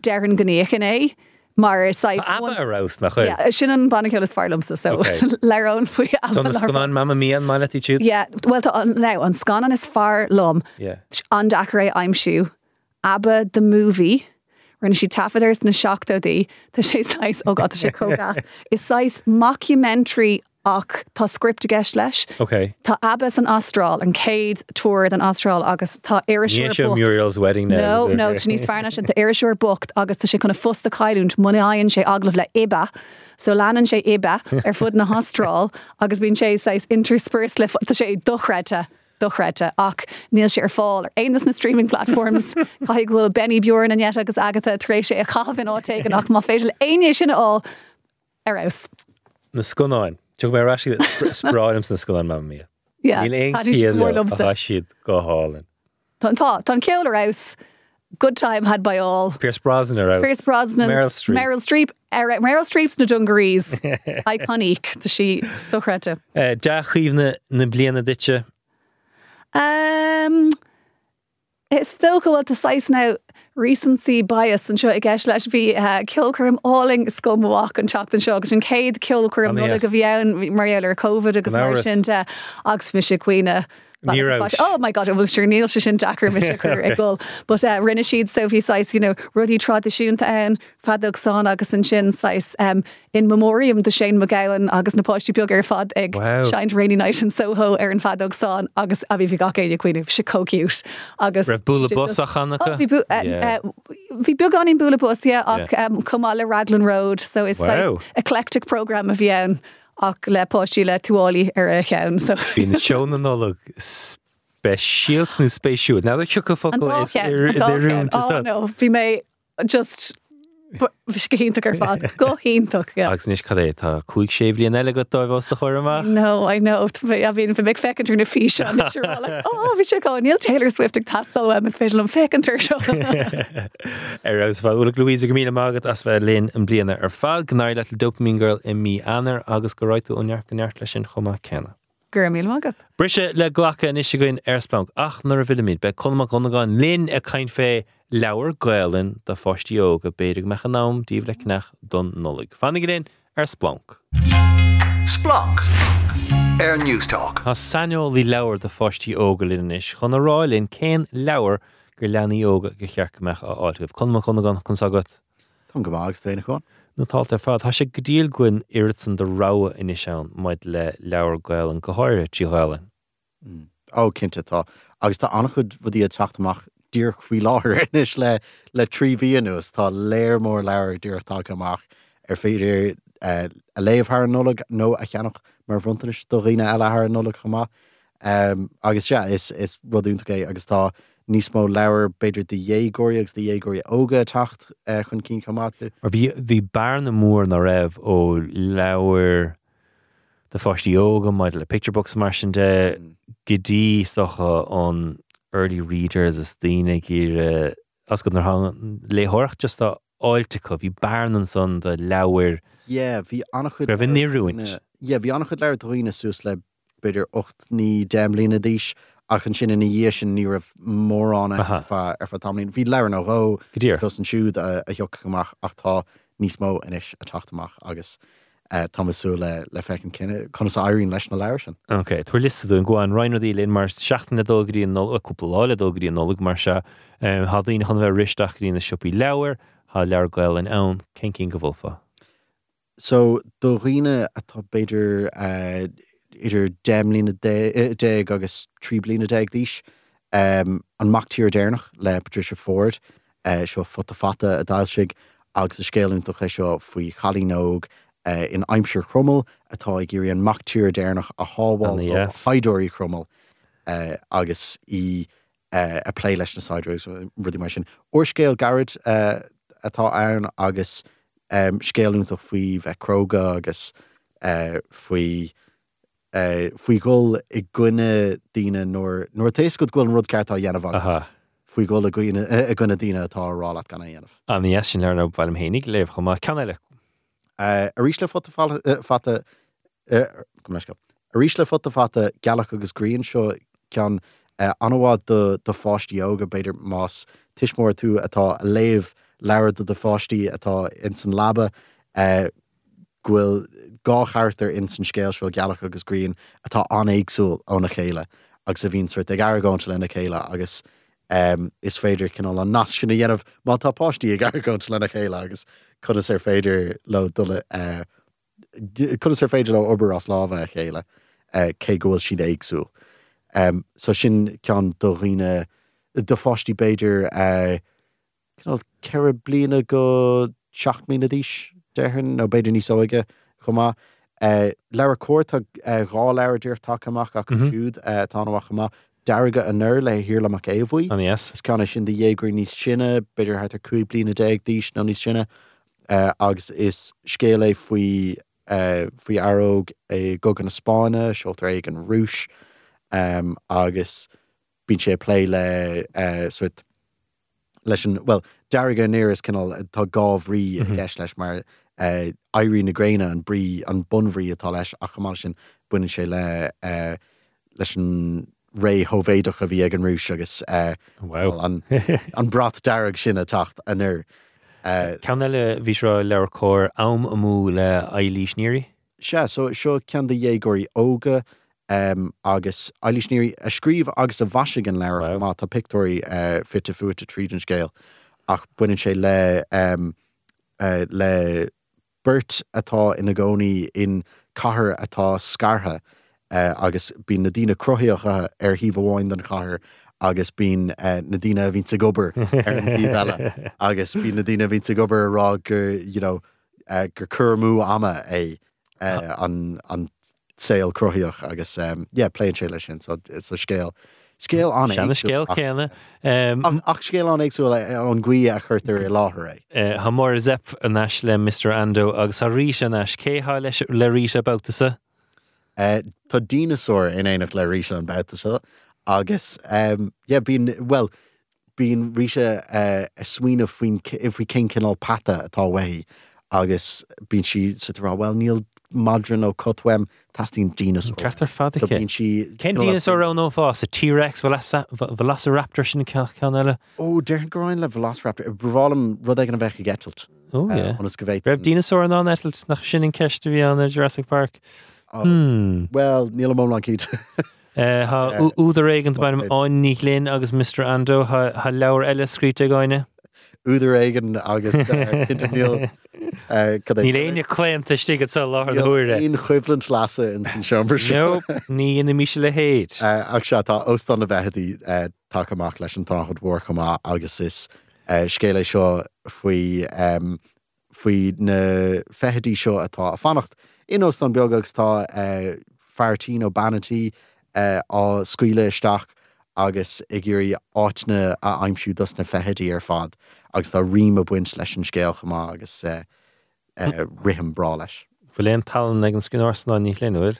Dean gníochan é. Mar sais Abba arás nach chu. Yeah, sin an is farlamsa so Okay. lerón faoi So na scanán mamma mia an mai attitude? Yeah, well tá an now an scanan is far lom Yeah. an dacré aimimsú Abba the movie. Rinne si tafaders na seachtóí Tá sé sais ó gá sé cógas is sais mockumentary ach tá script a gceis leis Okay. Tá Abbas an Astral an céad túir an Astral agus tá seo Muriel's wedding now. No, no, níos fearna sin Iriseúir bocht agus tá sé chuna fusta caiúnt munaáonn sé aglah le iba. So leanan sé ibe ar fud na Astral agus bín sé seis interspurs le tá sé dochreite. dochreite ach níl sé ar fáil ar aonas na streaming platforms caiig bhfuil Benny Bjorn an agus agatha trééis sé a chahabhn áte ach má féidir aine sin á arás. Na scanáin. Tu mé ra spráim na scaán mamma mia. Chéad siad go hálinn. Tá tá ceol arás. Good time had by all. Pierce Brosnan ar Pierce Brosnan, Meryl Streep. Meryl Streep, er, Meryl Streep's na dungarees. Iconic, tá si dochrete. Eh, De chuomhna na bliana ditse Um, Is sto go bhfuil a sais ná recency bias an seo i gceis leis bhí cilcurm áling scomháach an teach an seo agus an céad cilcurm nula go bhíann marialar COVID agus mar sin agus mi sé cuioine. Oh my god, bhfuil siú níl se sin dachar mi chur ag ggóil, but uh, rinne siad Sophie sais you know, rudí tradisiúnta an fadog san agus an sin sais um, in memoriam de Shane MacGowan agus napáistí beag ar fad ag Wow. Shine Rainy Night in Soho ar an fadog san agus a bhí bhí gacéide cuioineh se cóciút agus Raibh bula si bus just- a chanacha? Oh, Bhí bu- Yeah. Bhí bug an in bula bus yeah, ach Yeah. um, Raglan Road, so it's Wow. like eclectic program a bhíann ach le páistí le túálaí ar a cheann. So. Bhí na seán an nóla speisialt nó spéisiú. Ná go focail is dulcean, an rún dulcean. Oh, no, bhí mé just bhís go híntaach ar fad go híntaach yeah. agus níos cadé tá chuig sé bblion eile go dóhhasta chuirach. No, I know a bhín fi mic fecinú na fi se bhí sé go Neil Taylor Swift ag tastal am is féidir an fecinir seo. Ar agus bh ula Louise go mína mágad as bheith linn an bliana ar fád gnáir le dopamín girl i mí anar agus go ráitú ónear go neart lei sin chumá cena. Gur mí mágad. Brise le ghlacha in airsplank ach nar a vitamid be chuma chunaáin lin a caiin fé leabhar gaalinn de fátíío go béidir mecha nám díomh le cnech don nolig. Fannig réon ar splanc. Splanc. Air News Talk. Tá sanol í leabhar de fátí óga linis chun ráilinn céin leabhar gur leanaí óga go chearc meach á áilh chunma chunaán chun sagat. Tá go agus féna chuin. nó tált ar fád Tá sé godíal gin iirisan de ráha ina seán maid le leabhar gail an goáire tíáile. ó cinnte tá agus tá annach chud bhdí a teachtamach dír chuí láthir inis le le trí bhíanús tá léir mór leir dúirtá amach ar féidir eh, a léomhthar nóla nó a cheannach mar bhrontais do riine eilethe nóla chumá um, agus se is is rudúntagé agus tá níos mó leir beidir de dhégóí agus de dhégóí óga tacht uh, chun cí chamáte Mar bhí bhí bear na mór na raibh ó leabhar de fátí óga maid le picturebox mar sin de godí stocha an early readers is tíine gur as go hang léthcht just a áiltecha bhí bearnan san de leabhar Jé, hí annach chud Raibh níorúint. Jé, bhí annach chud leir doine sús le beidir 8 ní déimlína díis ach an sin in dhé sin ní rah mórránna Aha. ar fa tamlín. Bhí leir nó ró Godír. chus an siúd a thuoch goach ach tá níos mó inis a taachtamach agus eh, Eh, Thomasú le eh, le fecin cinenne chun airín leis na leir sin. Ok, tuair listú gháin reinadí linn mar seaachna dógaí an cúpláile dógaí an nóla mar se hadíine chun bheith riisteach í na siúpaí leabhar há lear gail an ann cin cin go bhfuilfa. So do riine atá beidir uh, idir déimlína dé agus trí blina déag díis an mactíir déirnach le Patricia Forde seo fota fata a agus a é seo faoi chalíóg uh, in aimimseir chrummel atá i ggéirí an mactíir déirnach a háháil haidóí chrummel uh, agus í uh, a play leis na sideways rudí mar sin. Or scéal garad uh, atá ann agus um, scéúntaach faoi bheith croga agus uh, faoi uh, faoi ggóil i gcuine díine nóir tééis go ghfuil an rud ceartá dhéanamh Aha. faoi ggóil a gcuine- a gcuine díine atá rála ganna dhéanamh. An sin learna bhil hénig léh chu má ceile Uh, a rís le fota fala- uh, fata uh, go meis go. a fata galach agus Green seo cean anhád do do fáistí óga beidir más tiismór tú atá léomh leir do de fáistí atá in san labba uh, ghfuil gáchartar in san scéil seo galach agus Green atá anéagsúil óna chéile agus a bhín suirt ag airgáint lena chéile agus um, is féidir cin an nas sinna dhéanamh má tápáistí ag lena chéile agus chud is ar féidir le dula chud is ar féidir le obair as lábha a chéile cé ghfuil siad éagsú. So sin cean do fátí bliana go 6 mí díis dehann nó beidir níos óige chumá. Leir cuairta rá leir dúir take amach a uh, táhaachcha deige a nuir le hir leach éhhaí. an yes. Is canna sin de dhégur níos sinne, beidir het ar cuaí blina déag díis nó níos sinne uh, agus is scéala faoi uh, faoi aróg é gogan na Spáine, seoltar ag an rúis um, agus bín sé lé le uh, suit leis an well deige néras cinál tá gáhrí a Mhm. gceis leis mar uh, airí na gréine an brí an bunhrí atá leis a chaá sin buine sé le uh, leis an ré hóvéideach a bhí ag an rúis agus uh, Wow. an, an brat darag sin a tacht Cean eile bhí seo leabhar cóir am a mú le ailí sníirí? Se so seo cean de dhégóirí óga um, agus eilísníí a scríomh agus a bhaisigan leir má tá pictóí uh, fitte fuúta tríd an ach buine sé le um, uh, le burt atá ina gcónaí in cahar atá scartha uh, agus bí na croíocha ar híh bháin den chahar agus bín uh, na dína a vín sa gobar ar an bhí bheile agus bí na dína vín sa gobar rá gur you know, uh, gur curmú ama é uh, an an saoil croíoch agus um, yeah, léin sé lei sin so it's a scéal scéal an scéal. Um, ach scéal an éagsú an gcuí a chuirtar i láthair é. Mór zep a neis le Mr. Ando agus a rí a neis céá leis le rí abouta Uh, tá dinosaur in éanaach le ríise an boutasfuil agus um, yeah, bín well bín ríise uh, a swinoine faoin ci- if bhí cin cinál pata atá wahí agus bín si sutará well níl madran ó cotwem tastín dinosaur. Ceartar fada So cé. bín si Ken dinosaur an nó fás a T-Rex Velociraptor sin cean eile? ó deir goráin le Velociraptor bhám rud ag an bheith a getalt Ó an go bhéit Raibh dinosaur an netelt nach sin in ceiste bhí an Jurassic Park. Hmm. Well níl mó an cíd. Eh, Eh, úidir baim did- an ní linn agus Mr. Ando ha ha leabhar eile scríte gáine. úidir aigen agus uh, níl Ní léine léimta stigad sa láthir thuúire. Íon chuiblant lasa in san seombar No, ní ina mí le héad. ach se tá óstan na bheití take amach leis an táchad chumá agus is uh, scéile seo faoi um, faoi na fehadí seo atá a fannacht in óstan beag agus tá uh, feartí ó banatí uh, á scuile isteach agus i ggéirí áitna a aimimsú dus na fehadí ar fad agus tá rím a buint leis an scéal chumá agus uh, uh, riham brá leis. Fu léon talan ag an scinásná ní léúid.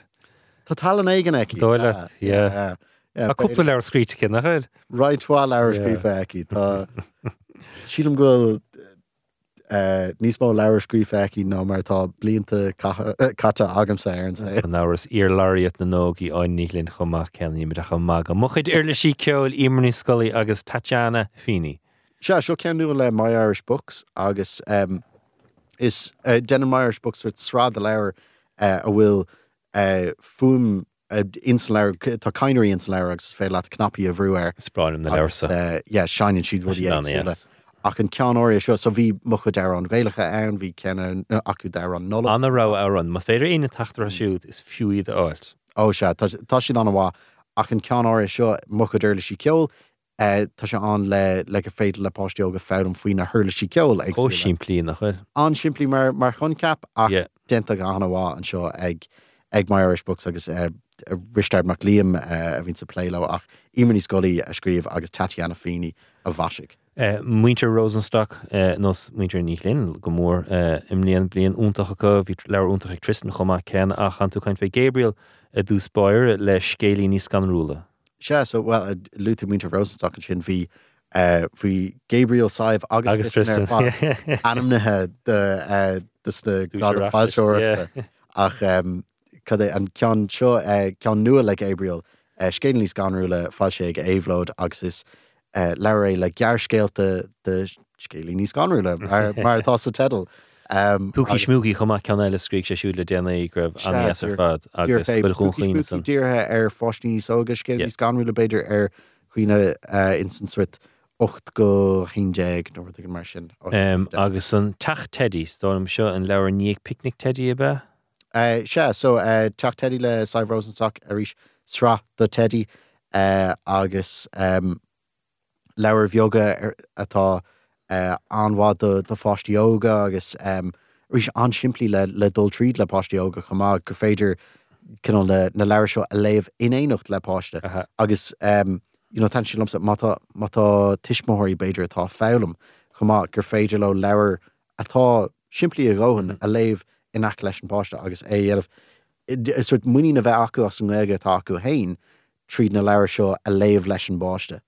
Tá tal an éigen eici Dóile, yeah. A cúpla leir scríte cin nach chuid. Ráithá leir Yeah. scrífa eici Tá sílam uh, níos mó leir scrífa eici ná mar tá blianta catta agamsa ar an sé. An áras ar lariat na nóí áin nílinn chumach ceanní me chu mag. a Mochaid irla sí ceil imní scoí agus Tatiana Fini. Se seo ceanú le My Irish Books agus um, is uh, den My Irish Books rit srád a leir uh, a bhfuil uh, fum insular tá caiirí insular agus fé le knappi a bhrúir. Spráim na uh, yeah, Shining siad bhí Sin anna, yes. Ach an cean áir seo so bhí mucha d an réalacha ann bhí cenne acu d an nola Anna ra áran, má féidir aine tatar siúd is fiúid áilt. ó se tá sin an bhá ach an cean áir seo mucha dúirla sí ceol eh, tá se an le le go féidir le páisteo go fém faoin na thuirla sí ceol ag Ó súile. sin plí nach chuid. an siimplí mar mar chun cap Yeah. denta go anna bhá an seo ag ag My Irish Books agus uh, risteir mac líam uh, a vín sa pléile ach imení scoí a scríomh agus Tatiana Fini a bhaisiigh. Uh, Muinter Rosenstock uh, nos muinter ní linn go mór uh, imlíon blion úntacha go bhí leir úntaach Tristan chumá cen a chan tú chuint fé Gabriel a dús spáir le scélí níos ganrúla. Se so well Luther Winter Rosenstock an sin bhí bhí Gabriel Saibh agus, Tristan. anamnathe de dus na Dús ach cad é an cean seo cean nua le Gabriel scéan lís ganrúla fáil sé ag éhlód agus is uh, leir é le gearcéalta de scélí níos ganrúla mar mar tá sa tedal. Um, Púki agus- smúgi chumá ceanna le scrí sé siúd le déna gribh Se, an ar dúir- fad Dúir agus fé bfuil púci chuchlíine spúci san. Díirthe ar fáisní sógus cé ís ganúla beidir ar chuoine instansrit 8 go chééag nó an mar sin. Um, agus an tacht teddy stóm seo an leabhar níag picnic teddy a be. Uh, se so uh, teach Teddy le Cy Rosenstock a ríis sra do Teddy uh, agus um, lewer bheoga ar- atá uh, anhá do, do fáistí óga agus um, rís an siimplí le le dul tríd le páistí óga chumá gur féidir cinál le na leir seo a léomh inéocht le páiste Aha. agus um, you know, tan sílamsa mátá mátá tiismóirí beidir atá fém chumá gur féidir le lewer atá siimplí a gáhan a léomh in aice leis an páiste agus é dhéanamh suirt muí na bheith acu as an ige tá acu hain tríd na leir seo a léomh leis an báiste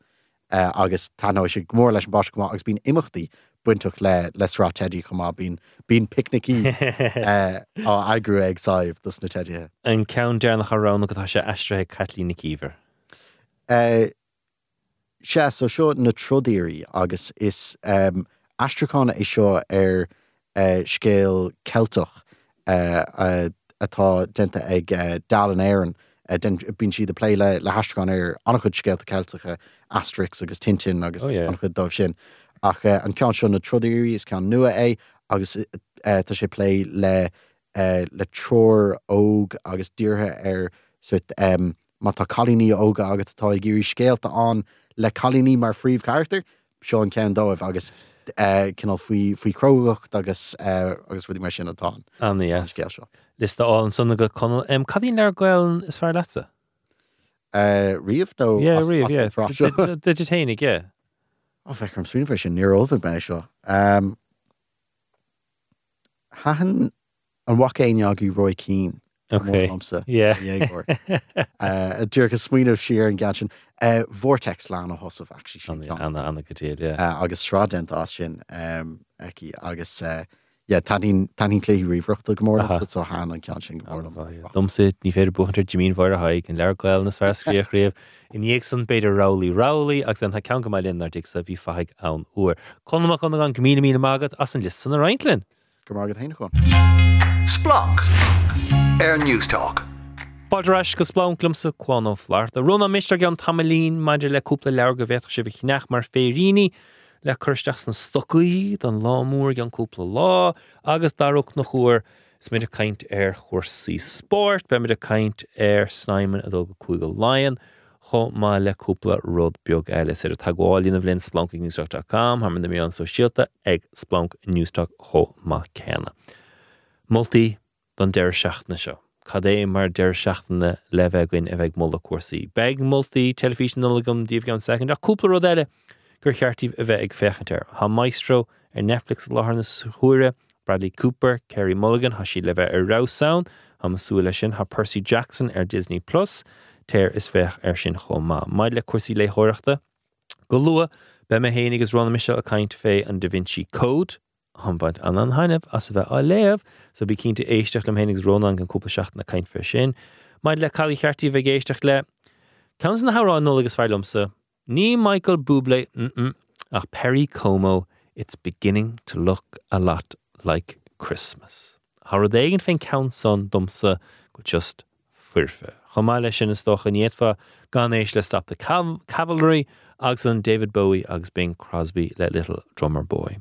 uh, agus táná sé mór leis an go agus bín imachtaí buintach le lesrá teddy chumá bín bín picnicí uh, á agrú ag sáibh dus na teidethe. An cean dearnach arán go tá sé eistrathe catlí na cíver. Eh, Se so seo na trodéirí agus is um, astraánna é seo ar uh, scéal celtach uh, uh, atá denta ag uh, dalan éan Eh, uh, eh, bín siad a pléile le hestraán ar annachchud scéalta celtacha eh, Asterix agus tintin agus Oh, yeah. dómh sin ach uh, an cean seo na trodéirí is cean nua é agus tá sé lé le le tror óg agus dúrthe ar má tá cholíní óga agus tá i ggéirí scéalta an le cholíní mar fríomh charter seo an cean dómh agus cinál faoi faoi crogacht agus uh, agus rudí mar sin atá yes. scéal seo. Lista á an sanna go conal. Um, Cadín lear gháil is fear leta? Uh, riomh nó Yeah, as- riamh, as an yeah. frá seo? Did- did you ténig, yeah. Ó bheith chum swinine sin ómh me seo. Um, Hahan an wacéineag í roi cín Okay. amsa. Yeah. Uh, Dúrcha smuoineh siar an gan sin uh, vortex lá a hosamh actually sin Anna, ceann. Anna, Anna Gatil, yeah. uh, agus srádent á sin um, aici agus uh, yeah, tanín clé riomhreachta gomór Aha. so há an cean sin gomór Domsa ní féidir buhantar Jimín bhar a haig an leir gail na sferscríoch riamh in dhéag san beidir rálí rálí agus an cean go mai linn dic sa bhí faig an uair. Conach chu an gomí mí mágad as an list san a Reintlin. go mágad héine chun. Splanc. Air News Talk. Fáidiráis go splánlumm sa chuán flaart. A runna mistra an tamlín maidir leúpla leir go bhéach si bh mar féríní le chuisteach san stocaí don lámúr an cúpla lá agus darúach nach chuair is mé a kaint ar chósaí sport, be mid a kaint ar snéimen a dul go chuig go láin, cho má leúpla rud beag eile sé a tagáilín a bblin splankingnewstalk.com ha na mé an so síalta ag splanc newstalk cho má cena. Multi don deir seachna seo. Cad é mar deir seachtainna le bheithain a bheith molla cuasaí. Beg multi telefísinolagam díobh gan second a cúpla rud eile gur cheartíh a bheith ag fechanir. Tá maestro ar Netflix láharna thuúre, Bradley Cooper, Carey Mulligan, ha si le bheith ar Roussound, ha masú lei sin ha Percy Jackson ar Disney Plus, téir is fech ar sin chomá. Maid le cuasaí le thuireachta, Go lua agus runna mis a kaint fé an Da Vinci Code, Hanbaid an an haineh as bheith a léamh, so bí cinnta éisteach le hénig róna an cúpa seach na kaint fé sin, Maid le chalí cheartí bheith géisteach le. Cans na hárá nó agus fearlumsa, ní Michael Bublé ach Perry Como, it's beginning to look a lot like Christmas. Har éigen féin count son domsa go just furfe. Chomáile sin is stocha níadfa gan éis le stop the cavalry agus an David Bowie agus Bing Crosby le Little Drummer Boy.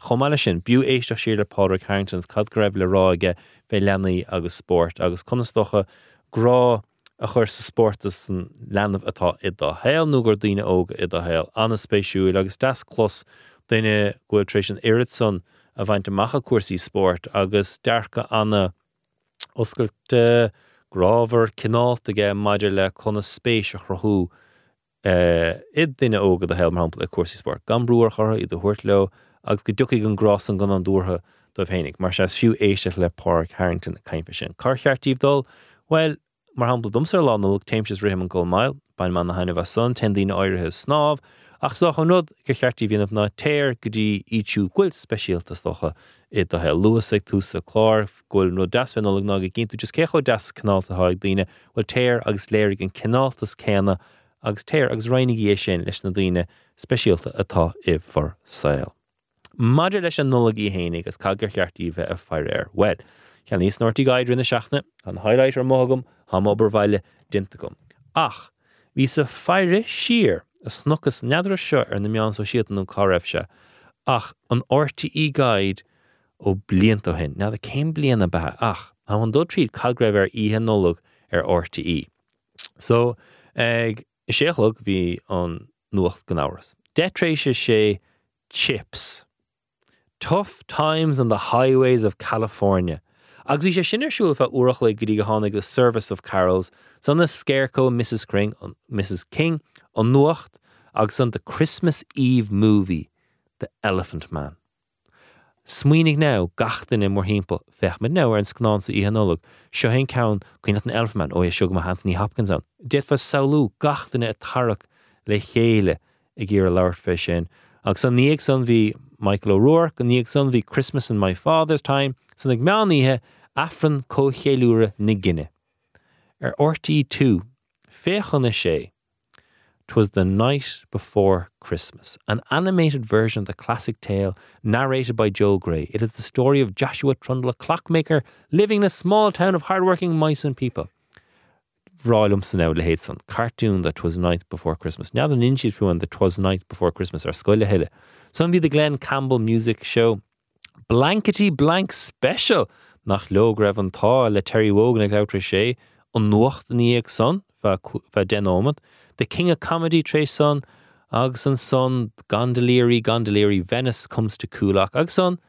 Chomáile sin buú éisteach siad le Padraig Harringtons cad go raibh le ráige fé lenaí agus sport agus conastocha grá a chur sa sportas san lenamh atá i héil nó gur daine óga i héil anna spéisiúil agus das clos duine ghfuil trééis an irid son a bhaint amachcha cuasaí sport agus dearcha anna oscailte gráver cinálta ige maidir le chuna spéis a chrothú uh, id duine ógad a heil marpla a cuasí sport. Gan brúar chora i thuirt le agus go ducaigh an grás an gan an dútha do bhénig, mar se fiú éiste le Park Harrington a caiimpe sin. Carcheartíbdul, well, mar hapla dumsar lá nóg téimses riham an go mail, bain man na haine san ten dína áirithe snáb, ach soch an nod go cheartí bhíanamh ná téir go dtí íú ghfuil speisialta stocha i do he luasig tú sa chlár ghfuil nó dasfinoleg ná ginn tú just cecho das canálta haag daine bhfuil téir agus léir an canáltas céna agus téir agus reinigí é sin leis na daine speisialta atá i for saoil. Maidir leis an nulagí hénig agus caigur cheartí bheith a fear air. Well, chean níos nóirtí gaiid rinne seachna an highlight ar mógam ha ober bhaile. Ach, hí sa feire sir is chnuchas nedra seo ar na meán so siad an choibh se, ach an RTí gaid ó blianta hin. Na a céim bliana bethe ach, ha an dó tríd calgréibh ar ihe nólag ar RTí. So ag séchlog hí an nuacht gan áras. Detréise sé chips. Tough times on the highways of California. Agus bhí sé sinarsúil fe uach le gotí go tháinig the Service of Carols, san na Scarecrow Mrs. King, Mrs. King an nuacht agus san the Christmas Eve movie, The Elephant Man. Smuoinnig ná gatain i mór himpa fechmid ná ar an snáán sa íhanólag, seo hen cen chuine an Elfman ó seo go Anthony Hopkins an. Déit fa saoú gatainine a tarach le chéile i ggéar a leir fé sin, agus san níag san bhí Michael O'Rourke, an níag san Christmas in my father's time, san ag meáníthe affran cóchéúre na Guine. Ar er, ortaí tú, féchanna sé, 'Twas the Night Before Christmas, an animated version of the classic tale narrated by Joel Grey. It is the story of Joshua Trundle, a clockmaker living in a small town of hardworking mice and people. Bhráilm san that was night before Christmas. Now the ninja fuan that was night before Christmas ar scoile. Sun the Glenn Campbell music show blankety blank special nach lo greibh an tá le Terry Wogan ag leir sé an nuacht ní ag son fe den ómad. The King of Comedy tre son agus an son Gondolieri Gondolieri Venice comes to Coolach agus son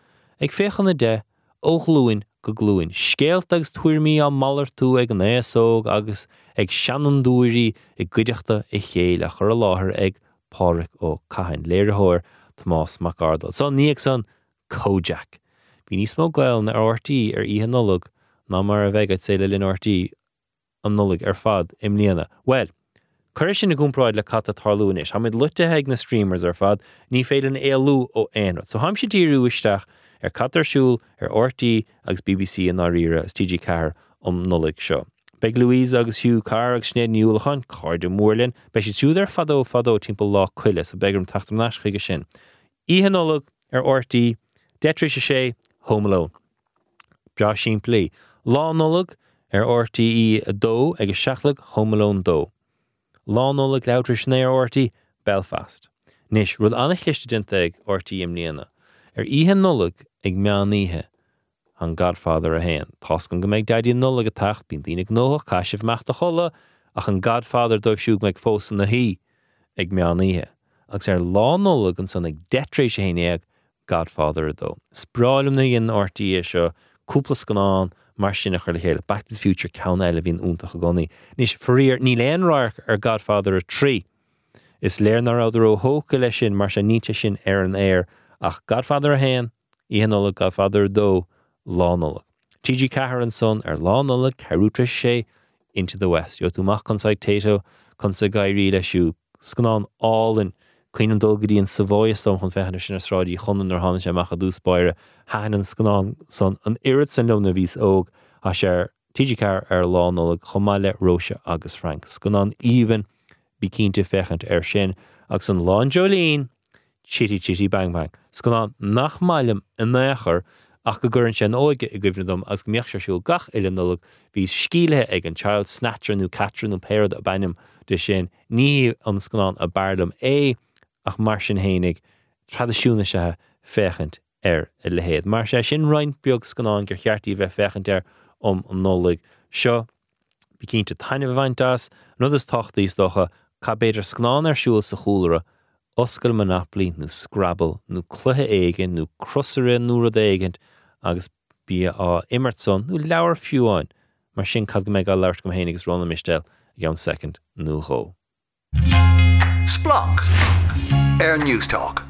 ag féchan na de óglúin go glúin. Scéalt agus tuairmí an malar tú ag an éasóg agus ag seanan dúirí i gcuideachta i chéile chur a láthair ag páric ó caiin léirthir Tomás Macardal. Son níag Kojak. Bhí níos mó gail na ortaí ar ihe nolog ná mar a bheith sé le lin ortaí an nolog ar fad im líana. Well, Cuir sin na gúnráid le cat tarlúnis, ha mid lutethe na streamers ar fad ní féidir an éú ó éad. So haim si díú isteach ar catarsúl ar ortaí agus BBC an áíre as TG Car om nolig seo. Beg Louise agus hiú car ag snéad niúlachan cáde mórlinn, be si siúd ar fadó fadó timp lá chuile a begrum tatam naschuige sin. Ihe nolig ar ortaí, detri se sé Alone. Bra sin plé. Lá nolig ar ortaí a dó agus seaachlag Home Alone dó. Lá nolig leutri snéir ortaí Belfast. Nis rud anna chlichte dinta ag ortaí im líana. Ar ihe nolig ag meaníthe an Godfather a héan. Tás go go méid deidí nula a tacht bín dínig nóach caiisih mecht a chola ach an Godfather dóibh siúg meid fósan na hí ag meaníthe. agus ar lá nóla an san ag detrééis sé héine ag Godfather a dó. Spráilm na on ortaí é seo cúplas ganán mar sinna chuir le Back to the Future ceanna eile hín úntaach a gcóí. Nís foríir ní léonráach ar Godfather a trí. Is léarnar áidir ó hóca lei sin mar sé níte sin er ar an air er. ach Godfather a héan íhannola Godfather dó lánola. TG Cahar an son ar lánola ceútra sé into the West. Jo túach consáid této chun sa gaiirí leisú scanán allin chuoin an dulgadí an savoistom chun fechan sin sráidí chunan ar hána sé mecha dúspáire haan an scanán son an irid san lona vís óg a sé TG Car ar lánola chomáile Roise agus Frank. Scanán even bí cínte fechant ar sin agus an lán Jolín chitty chitty bang bang. Scanán nach mailim in néchar ach go ggurann sin óige i gcuimhnadom as go meochtseisiú gach ile nula hí scíle ag an child snatcher nó catran nó péad a banim de sin ní an scanán a bardam é ach mar sin hénig tradiisiúna se fechant ar i lehéad. Mar sé sin rein beag scanán gur cheartí bheith fechant ar om an nólig seo bí cinnte taine bhaintas nó is tochttaíos docha cabbéidir scanán arsúil sa choúlare oscail Monopoly nó Scrabble nó cluthe éigen nó crossire nuair a éigent agus bí á immertson nó leabhar fiúáin mar sin cad go méid gal leirt go héanagus Rónán Mistéil gan second nó cho. Splanc. Air News Talk.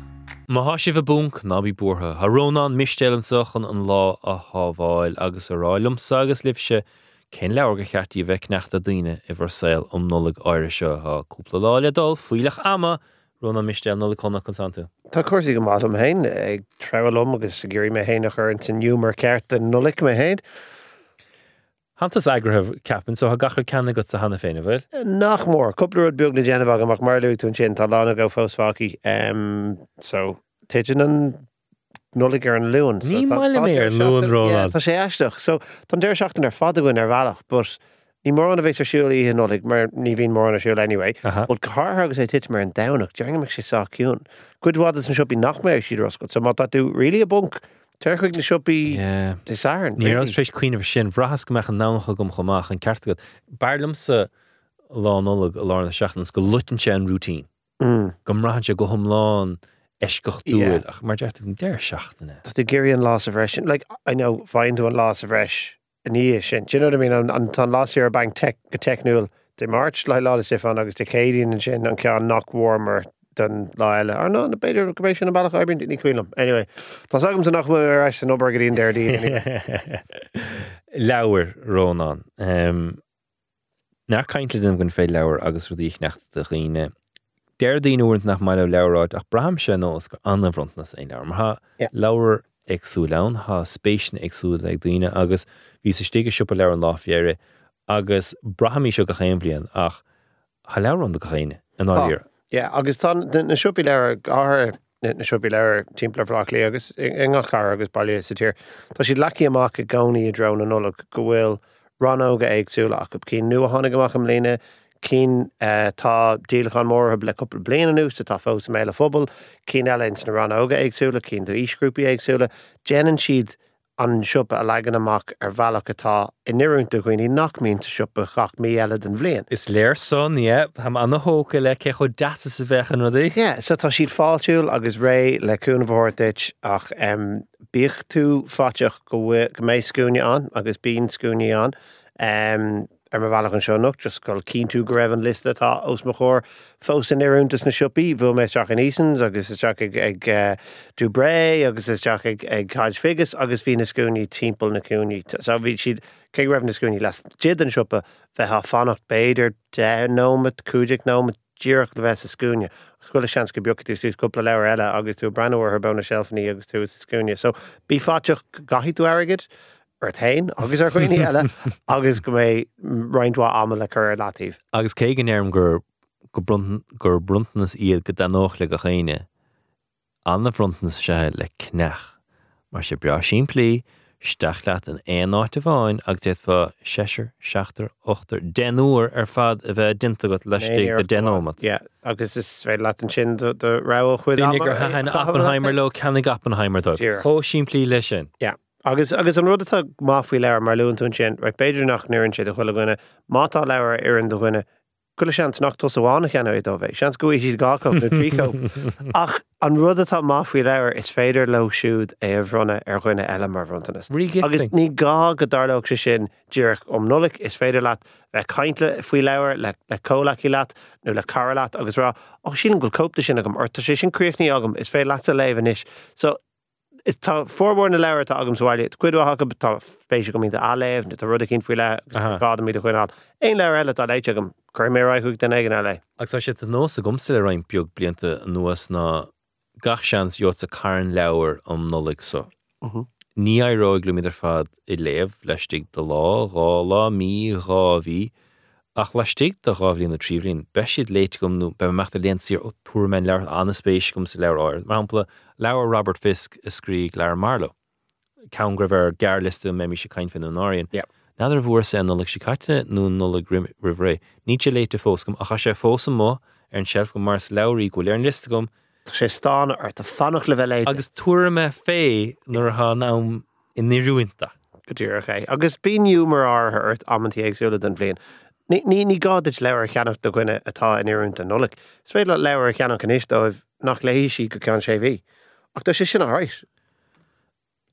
Má há sibh bunk nabí buórtha, Thrónán mistélan sochan an lá a hábháil agus a ráilm sagus libse cén leabhar go cheartí bheith nechtta daine i bhar saoil om nulaigh áire seo láile dul fuiilech ama runa mistéal nula chuna consantu. Tá cuasaí go mátam hain ag trelum agus gurí mé héine chu an san nniuúmar ceart an nulik mé héin. Hantas agrathe ceapan so ha gachar cena go sa hana féine bhfuil. nach eh, mór coppla beag na déanamh amach mar leú tún sin tá lána go fósfáí um, so teidir an nulig ar an leún. Ní maiile mé ar luúin Ronald. Tá sé eisteach, so tá déir seachtain ar fadahain ar bhealach, but ní mór an bhééis siúlaí an nolig mar ní bhín mór an siúil anyway. Bud cá agus é tit mar an danach, deangamach sé sáún. Goodhád an siopí nach mé si roscot, so má tú ri a bunk tuirchuig na Yeah. desáin. Ní an trééis cuioineh sin bhrahas go meach an nácha gom chomach an ceartgad. Barlam sa lánola a lána seachnas go lutin sé an rútín. Mm. Gom ráse go thomláán eiscocht Yeah. dúil ach mar deirta an déir seachtainna. Tá tú géirí lás a bhreis like I know fáin tú an lás a bhreis in í sin. Do you know what I mean an an tá lásí ar bank tech go technúil de March le lá is fan agus de céín an sin an cean nach warmer den láile ar ná na beidir gobéis sin na bailach aibn ní cuilam. Anyway, Tá agam san nach ar eis an obergadín déir dí. Leabhar rónán. Um, nach caiintlim gon fé leabhar agus rudíich nach de chiine. Déir daon uint nach mai le leráid ach braham se nós gur anna frontnas é leabhar. Yeah. leabhar agsú len há spéisian agsú ag daine agus hí sa stige siúpa lear an láfiére agus brahamí seo go chéim blion ach leabhar an do chéine. an ah, áír. Yeah, agus na siúpi leir gáth na siúpi leir timpplair flachlí agus ingachar agus bailí sa tír. Tá siad leí amach a gcóí a drone an nola go bhfuil ranóga agsúla ach cí nu a tháinig amach am líine cín eh, tá díalachan mór le coppla blian nús a tá fós méile fphobal, cí eilens na ranóga agsúla, cín do ísgrúpi agsúla, Jean siad an siúpa a legan amach ar bhealach atá i niúnta chuoine nach mínta siúpa chach mí eile den bblion. Is léir son é ha anna hóca le ce chu data sa bheitchan ruí? Yeah, so tá siad fáilúil agus ré leúna bhórteit ach bích tú fáteach go go méid scúne an agus bíon scúne an um, ar bhealach an seoach just tú go raibh an list atá os mo fós an éúntas na siúpií bhfuil méid teach an Easons agus is teach ag, uh, dúbré agus is teach ag, caiid figus agus hí na scúní timppla na cúní so bhí siad cé raibh na scúní les jiad an siúpa bheit fannacht béidir de nómat cúideach nómat ddíach le bheits a scúne. Scoil sean go beocht tú sús cúpla leir agus tú brehair ar agus tú. So bí fáteach gahí tú airigid ar tain agus ar chuoine eile agus go mé reinintá am le chur latíh. Agus cé éarm gur go gur bruntanas iad go denóch le go chéine anna frontnas se le cnech mar sé bra sin plí steach leat an éáit a bháin ag déad fa 6ir 6tar 8tar denúair ar fad a bheith dinta go leistí go denómat. Agus is féid le an sin do ra chuid gur eh, hain Oppenheimer le cenig Oppenheimer. Díreach. Cho sin plí lei sin. Yeah. Agus agus an rudatá máfuí leir mar leúntún sin, ra beidir nach nuann siad a chuile gine mátá leir ar an do gine Gule sean nach to bhána cheanna i dóhéh, sean goí siad gáco na tríco. Ach an rudatá máfuí leir is féidir le siúd é bhronna ar chuine eile mar frontanas. Agus ní gá go darlach se sin dúach om nulik is féidir leat bheith caiintle faoi leir le le cólaí leat nó le car leat agus rá ó sin goil copta sin agam orta sé sin cruochní agam is fé leat a lehan. So tá fórbórna leir tá agam sáile cuiidha tá spéisi go mín aléh na tá rud cinn faoi le Aha. gá míad a chuinál. Éon leir eile tá léite agam chuir mé chuig den aigen eile. Agus sé a nó a gomsa le rain beag blianta nuas ná gach seans jot a cairn leabhar am nolig so. Ní aráig le idir fad i léh leistigh do lá rá lá mí rá bhí ach leistigh de ráhlín na trílín be siad léit gom nó be meachta léontíir ó túrmainin leir anna spéis gom sa leir áir. Mar hapla leabhar Robert Fisk is scrí leir Marlo. Cean gra bhar gearliste mé mi se caiin fin an áiríon. Yep. Nadidir bhór sé noleg si caiite nó noleg rihré. Ní sé léite fóscom a cha sé fósam mó ar an sef go mars leirí go léar an list gom Tá sé stána ar tá fannach le bheith agus túra me fé nuair ha nám in níúnta. go dtíché. Agus bíú mar áthe ort ammantí agsúla den bblion. Ní ní gáid leir cheannach do gine atá in iúnta nolik. Svéad le leir cheannach an isdóibh nach lééisí go cean sé bhí. Ach tá sé sin áis.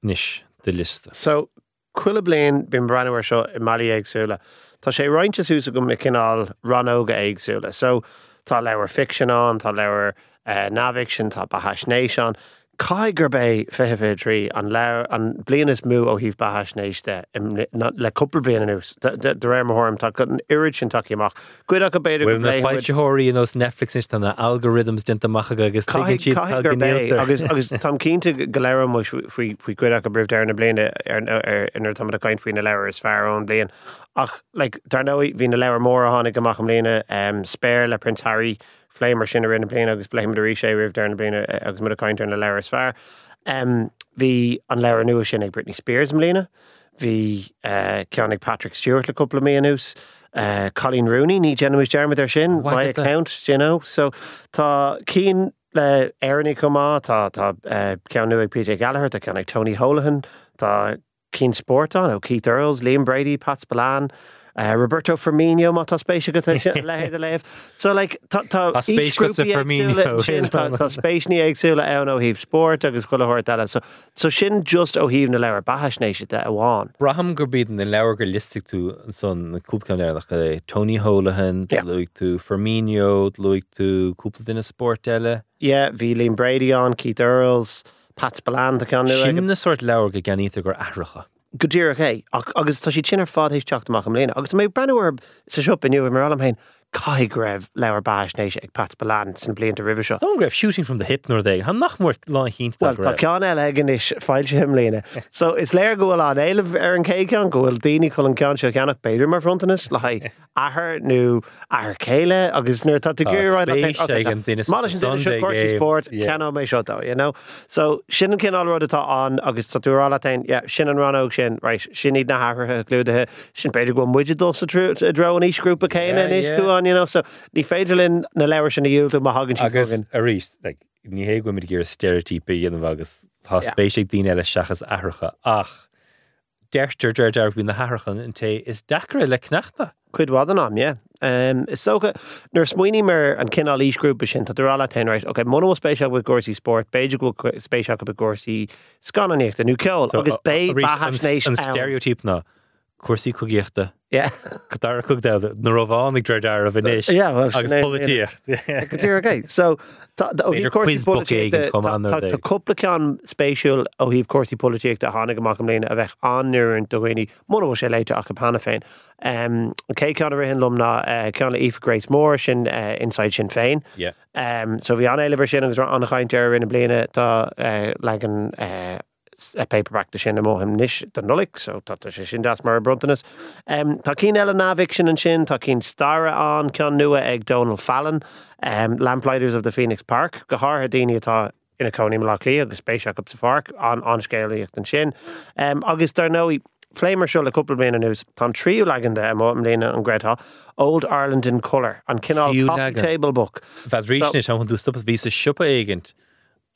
Nis de liste. So chuile blion bin brehair seo i maií agsúla. Tá sé roiinte úsa go cinál ranóga agsúla. So tá leabhar fiction an, tá leabhar uh, naviction tá bahasnééis an. Cai gur bé feheh trí an le an blianas mú ó híh bahasnéiste le cuppla blian nús. de réir marthm tá go an irid sin takeíach. Cuiad go beidir na fáilteirí in os Netflix na algorithms dinta maicha agus tuigh siad Caigur bé algorithms. agus agus tam cínta go leir mu faoi cuiideach a brih dearna bliana inar tam a caiin faoine leir is fearrón blion. Ach le dar nó hí na leir mór a tháinig goach am léine um, spéir le Prince Harry fléimar sin a rinne bliana agus bleim doí sé rih dearna bliana agus mu a caiintear na leir fear. Bhí an leir nua ag Britney Spears léine. Bhí uh, ceannig Patrick Stewart le coppla mé nús. Uh, Coleen Rooney ní genimiis dearmid ar sin by account, you know, so tá cín le airnig comá tá tá uh, cean nuag PJ Gallagher, tá ceannig Tony Holohan, tá cín sport an ó Keith Earls, Liam Brady, Pat Spillane, uh, Roberto Firmino má tá spéisi go lehéad a léh. So like, A spéis go sa Firmino, sin, tá spéisní agsúla ann ó híh sport agus chuileir eile. So, so sin just ó híh na leir bahasnééis de a bháin. Braham gur bíad na leabhar gur listig tú son na cúpcan airach é Tony Holohan, Yeah. luigh tú Firmino, luigh tú cúpla duine sport eile. Yeah, bhí Liam Brady an, Keith Earls, Pat Spillane tá cean Sin na sort leabhar go ganíta gur ahracha. Godíach é ach- agus tá sí sinar fád teach amach am léna. agus mé breir sa siop inniu mar am hain caiig raibh leabhar báisnééis ag pat beán san blianta river seo. Grab shooting from the hip nor there. Han nach more line hint Well tá ceán eile gan is fáilte him lína. So is léir gohfuil an éileh ar an céán gohfuil daoine chu an cean seo ceannach beidir mar frontanas le haid ahar nó ahar céile agus nuair tá oh, spéis ag an duine Sunday game. sport Yeah. cean mé seo you know so sin an cin áród atá an agus táúrála tain sin an ranóg sin sin iad na hathe glúdathe sin beidir go muidir dul sa trú a dro an ísgrúpa céine Yeah, in is yeah. Goáin you know? So ní féidirlinn na leir sin na dúilta má hagann agus rís ní hé go mit gur stereotype dhéanamh agus tá spéisiigh daine eile seachas ahracha ach deirtir deir deir bhín na harchan an té is dacra le knachta. Cuid bhád an am, yeah. Um, is socha nuair smuoine mar an cinál ísgrúpa sin tá rála tein Ok, mó spéisiach go gcósaí sport, beidir go spéisiach go gcósaí scannaíocht a nú ceil agus bé an stereotyp na cuasaí chuíochta Yeah. Dar chug de na rohánig dre dar a bhanis agus né- politíocht. Gotíir okay. So tá- tá- ó Beidir híh cuasaí quiz book políteach éigean de- chum tá- an ar tá- dé. Tá coppla spéisiúil ó híh cuasí políteach a hána amach léine a bheith anúir an dohaoine mó sé leite ach go panna féin. Cé cean a hin lom na uh, ceanna if Grace Moore sin uh, inside sin féin. Um, so bhí an éile sin agus an chaint ar rinne bliana tá le an a paperback de sin am móhim níis den so tá sé sin das mar brontanas. Um, tá cín eile návic sin an sin, tá cín an cean nua ag Donal Fallon, um, Lamplighters of the Phoenix Park, go háir daine atá ina coní lá lí agus spéisiach up sa farc an anscéalaíocht an sin. Um, agus dar nóí Fléimar seo le cúpla bliana nús tá tríú legan de am am léine an Greta Old Ireland in Colour an cinál Fiú coffee leagan. table book. Bheit ríne an dú stop ví a siúpa éigent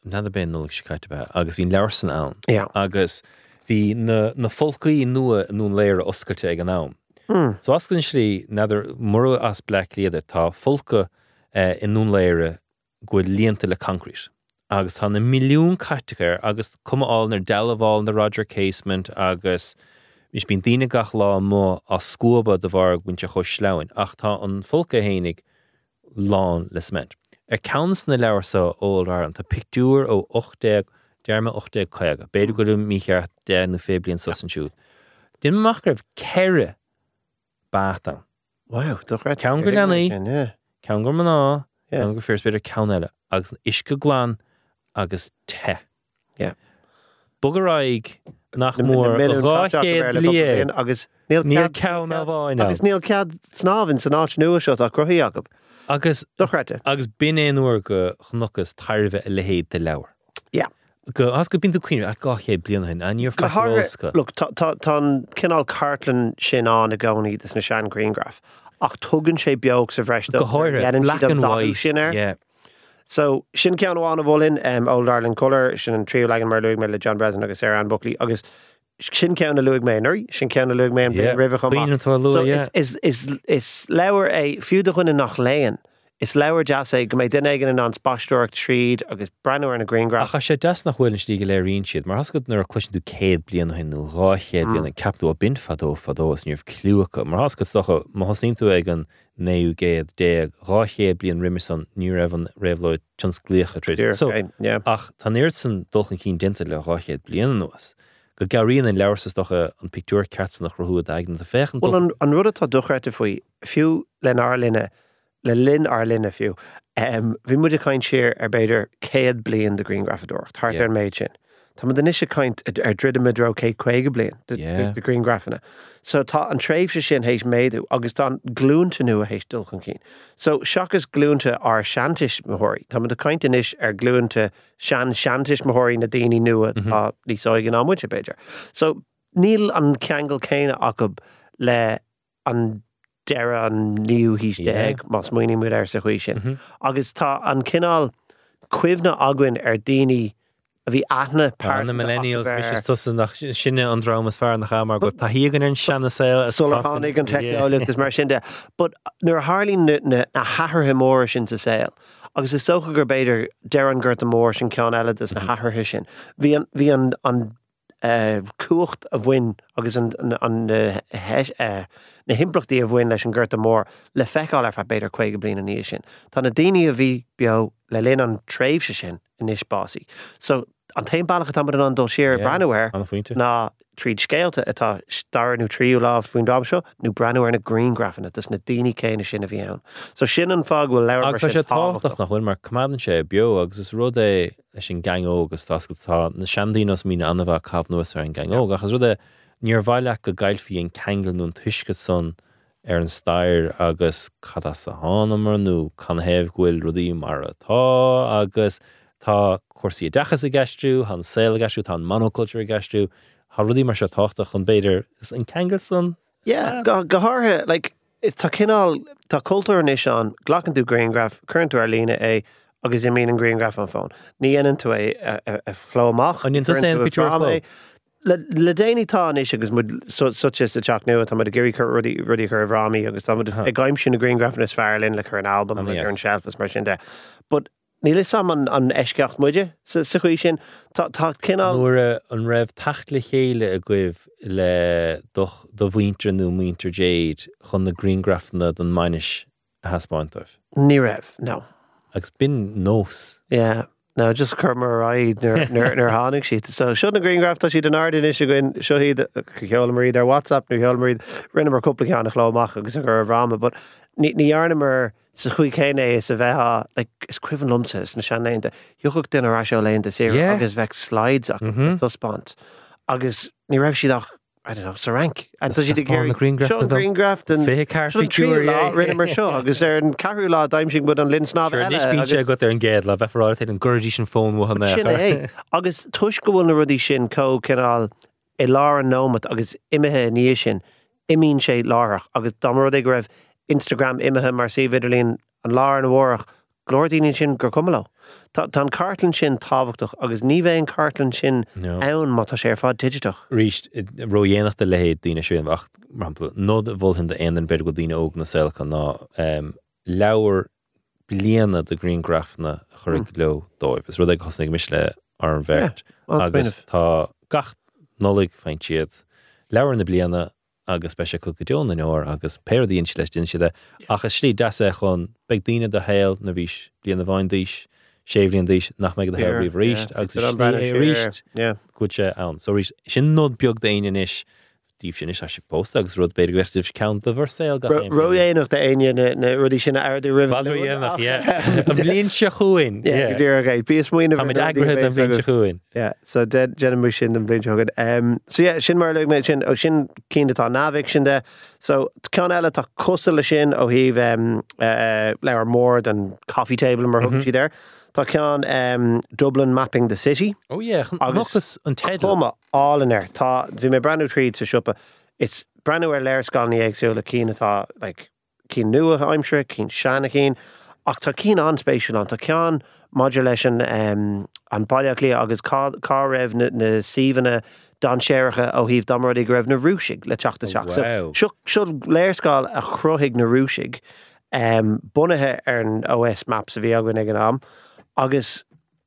na ben nulik se caiite agus hín lesan an. Agus hí na, na folcaí nua nún léir oscailte ag an nám. Hmm. So ascann slí nadidir mur as ble liad tá folca uh, in nún léire go líanta le concrete. agus tá na milliún caiiteir agus cumáil nar deháil na Roger Casement agus Is bín daine gach lá mó a scóba de bhar bhainte chu slein ach tá an folca hénig lán le sment. Ar cans na leir sa ó an tá picúr ó 8 dearrma 8 chuige, beidir go mícheart de na féblion sos an siúd. Din amach raibh ceire báta. Wow, do ra Ceann gur leanaí. Yeah. Cean gur man ná an go fés beidir ceile agus isce glán agus te. Yeah. Bugarráig nach Na- mór na milliún ráchéad catach ar le blian couple agus níl cean a bháin agus níl cead snábhann san áit nua seo a agab. Agus Dochreite. agus bin éonúair go chnochas tairmheith le héad de leabhar. Yeah. Go as go bin cuiine a gáché blianahin a níor fecha. Look, tá cinál cartlan sin an a gcóí is na sean Greengraf. Ach tugann sé beag sa bhreis Go háir black and white. sin air. yeah. So sin cean bháin a bhlinn um, Old Ireland Colour sin an tríú legan mar luigh me le John Breslin agus Sarah Buckley agus sin cean na luigh mé nuirí sin cean na luigh mé Yeah, rih Queen atá lua, So is is is leabhar é fiú do chuine nach léan. Is leabhar jazz é go méid den aigen an spáisteach tríd agus breúir na Greengraf. Acha sé das nach bhfuil tí go le ríon siad, mar hascot nar a cluisiú céad blian hinú ráchéad Mm. blian an capú a bin fadó fadós níomh clúacha, mar hascot socha tú ag an néú géad dé ráchéad blian rimerson ní raibhan réhlóid tionsclíocha tríd. So yeah. ach tá néir san dulchan dinta le ráchéad blian nuas. Go garíon an leabhar docha an picúr ceart nach rothú agan a féchan Well an, an rud atá duchreite faoi fiú len arlinne le lin arlinne fiú. Um, bhí mu a caiint siir ar beidir céad blion de Green Grafador, Thart Yeah. ar méid sin. Tá man is kaint ar drid midro cé chuige blion de, de, de Green Graffanna. So tá an tréimh se sin hééis méadú agus tá glúnta nu a hééis dulchan cín. So seachas glúnta ar seantis mothirí. Tá a caiint inis ar glúnta sean seantis mothirí na daoine nua tá lísáigen ammuid a beidir. So níl an ceangal céine acab le an deire an níú Yeah. deag más muoine mu ar sa chuí sin. Mhm. Agus tá an cinál cuimhna aguain ar daoine a bhí aithna Par na millennials mis is tusan nach sinne an dramas fear nach mar go tá hígan an sena saoil Solhánig an technolaachtas mar sin de, but nuair hálín na na hatharthe mór sin sa saoil. Agus is socha gur beidir dean gur a mór sin ceán eile is na hatharthe sin. Bhí an bhí an an uh, cuacht a bhain agus an, an, an na himplachtaí a bhain leis an ggurt a mór le feicáil ar fe beidir chuige blin a níos sin. Tá na daine a bhí beo le linn an tréimhse sin in níos básí. So an taim bailach tam an dul siar Yeah, brenuir an faointe. ná tríd scéalta atá starú tríú lá faoin dám seo nó breú ar na greengrafan dus na daine céine sin a. So sin an fág bhfuil Agus sé táach nach bhfuil mar cumaan sé bio agus is rud é leis sin gangó agus tá gotá na seandínos mí anmh cabh nuas ar an gangó agus rud é níor bhaileach go gaiilfií an kegilún tuisce son ar an stair agus cad sa hánammarú chu héh ghfuil rudí mar atá agus tá cuasaí dechas a gasistú, han saoil gasú tá monocultúr gasistú, Tá rudí mar se táach chun béidir is an kegel Yeah, go gotharthe like is tá cinál tá cultúr níos an gglachan tú Greengraf chuintú ar lína é agus i mí an Greengraf an fón. Ní anan tú é a chlóach An inta sé picture of flow. le déanaine tá is agus such is teach nu tá a géirí chu rudí rudí chu bhrámí agus tá i gaiim sin na Greengraf is fearlinn le chu an albumm Ah, ar an yes. shelfas mar sin de. But ní le sam an an eiscecht muide sa chuí sin tá tá cinál nuair an raibh le chéile a gcuibh le do bhhaintre nó muinter déad chun na Greengrafna don mainis a haspáintamh. ní raibh no. agus bin nós. Yeah. No, just chur mar raid nar hánig si. So seo na Greengraf tá si den ardin is goin seohí cheolmarí ar WhatsApp nu cheolmarí rinne mar coppla an chlóach agus a gur bhráma, but ní níarna mar sa chuí chéine is a bheitha like, is cuihan lumsa na seannéinte. Jochuh den ará seo leonnta sé agus bheith slideach Mhm. tuspant. Agus ní raibh siach I don't know, sa rank. And so That's fine, na Greengraft Sean. Greengraft and carfi trí lá rinne mar seo, agus ar an carú lá daimsing bud an linsná Nis bín sé go ar an géad le bheitráil an gurdí sin fón sin whanna. é agus tuis go bhfuil na rudí sin có cinál i lá an nómat agus imethe níos sin imín sé lárach agus é go raibh Instagram imethe mar si viidirlín an lá an bhórach glódaíonn sin gur. Tá tá an cartlan sin táhachtach agus ní bheith an cartlan sin ann má tá sé fád tiideach. Ríist roihéanaach de lehéad díine sé bhacht marpla nód bhil hin de anan bed go dtíine óg na selcha ná leabhar bliana de Greengrafna churig hmm. le dóibh. Is rud ag chosnig mis le ar an bheirt. agus tá gach nólig féin siad leabhar na bliana agus spe go deonna nóir agus péirdíonn si leis din siide achas slí de chun beag daine de héil na bhís bliana bháin díis séhlíon díis nach meid heir ríist yeah. agus It's an slí é banner, ríist go sé ann. So rí sin nód beag daine is díh sin se post agus rud beidir gweistíh count a bhar go Roéanach de aine na rudí sin airú ri An blionn se chuin dé bí muoine agrathe an bhíon chuin. So dead gen sin an blin jogad. Um, so sin mar le méid sin ó sin cínatá návic sin de. So cean eile tá cosa le sin ó híh uh, mór an coffee table mar thug si there. Tá cean um, Dublin Mapping the City. ó Agus agus an te Toma all in air. Tá bhí mé brandú tríd sa siúpa. It's brandú ar leir sáilní agsú le cínatá like, cí nua aimimsre, cín seanna cín. Ach tá cí anspéisiú an tá cean modulation um, an bailach lí agus cá raibh na, na síhanna don séiricha ó híh damí go raibh na rúsigh le teachta seach. wow. So siú léirscáil a chroigh na rúsigh um, bunathe ar an OS map sa bhí agan ag an am agus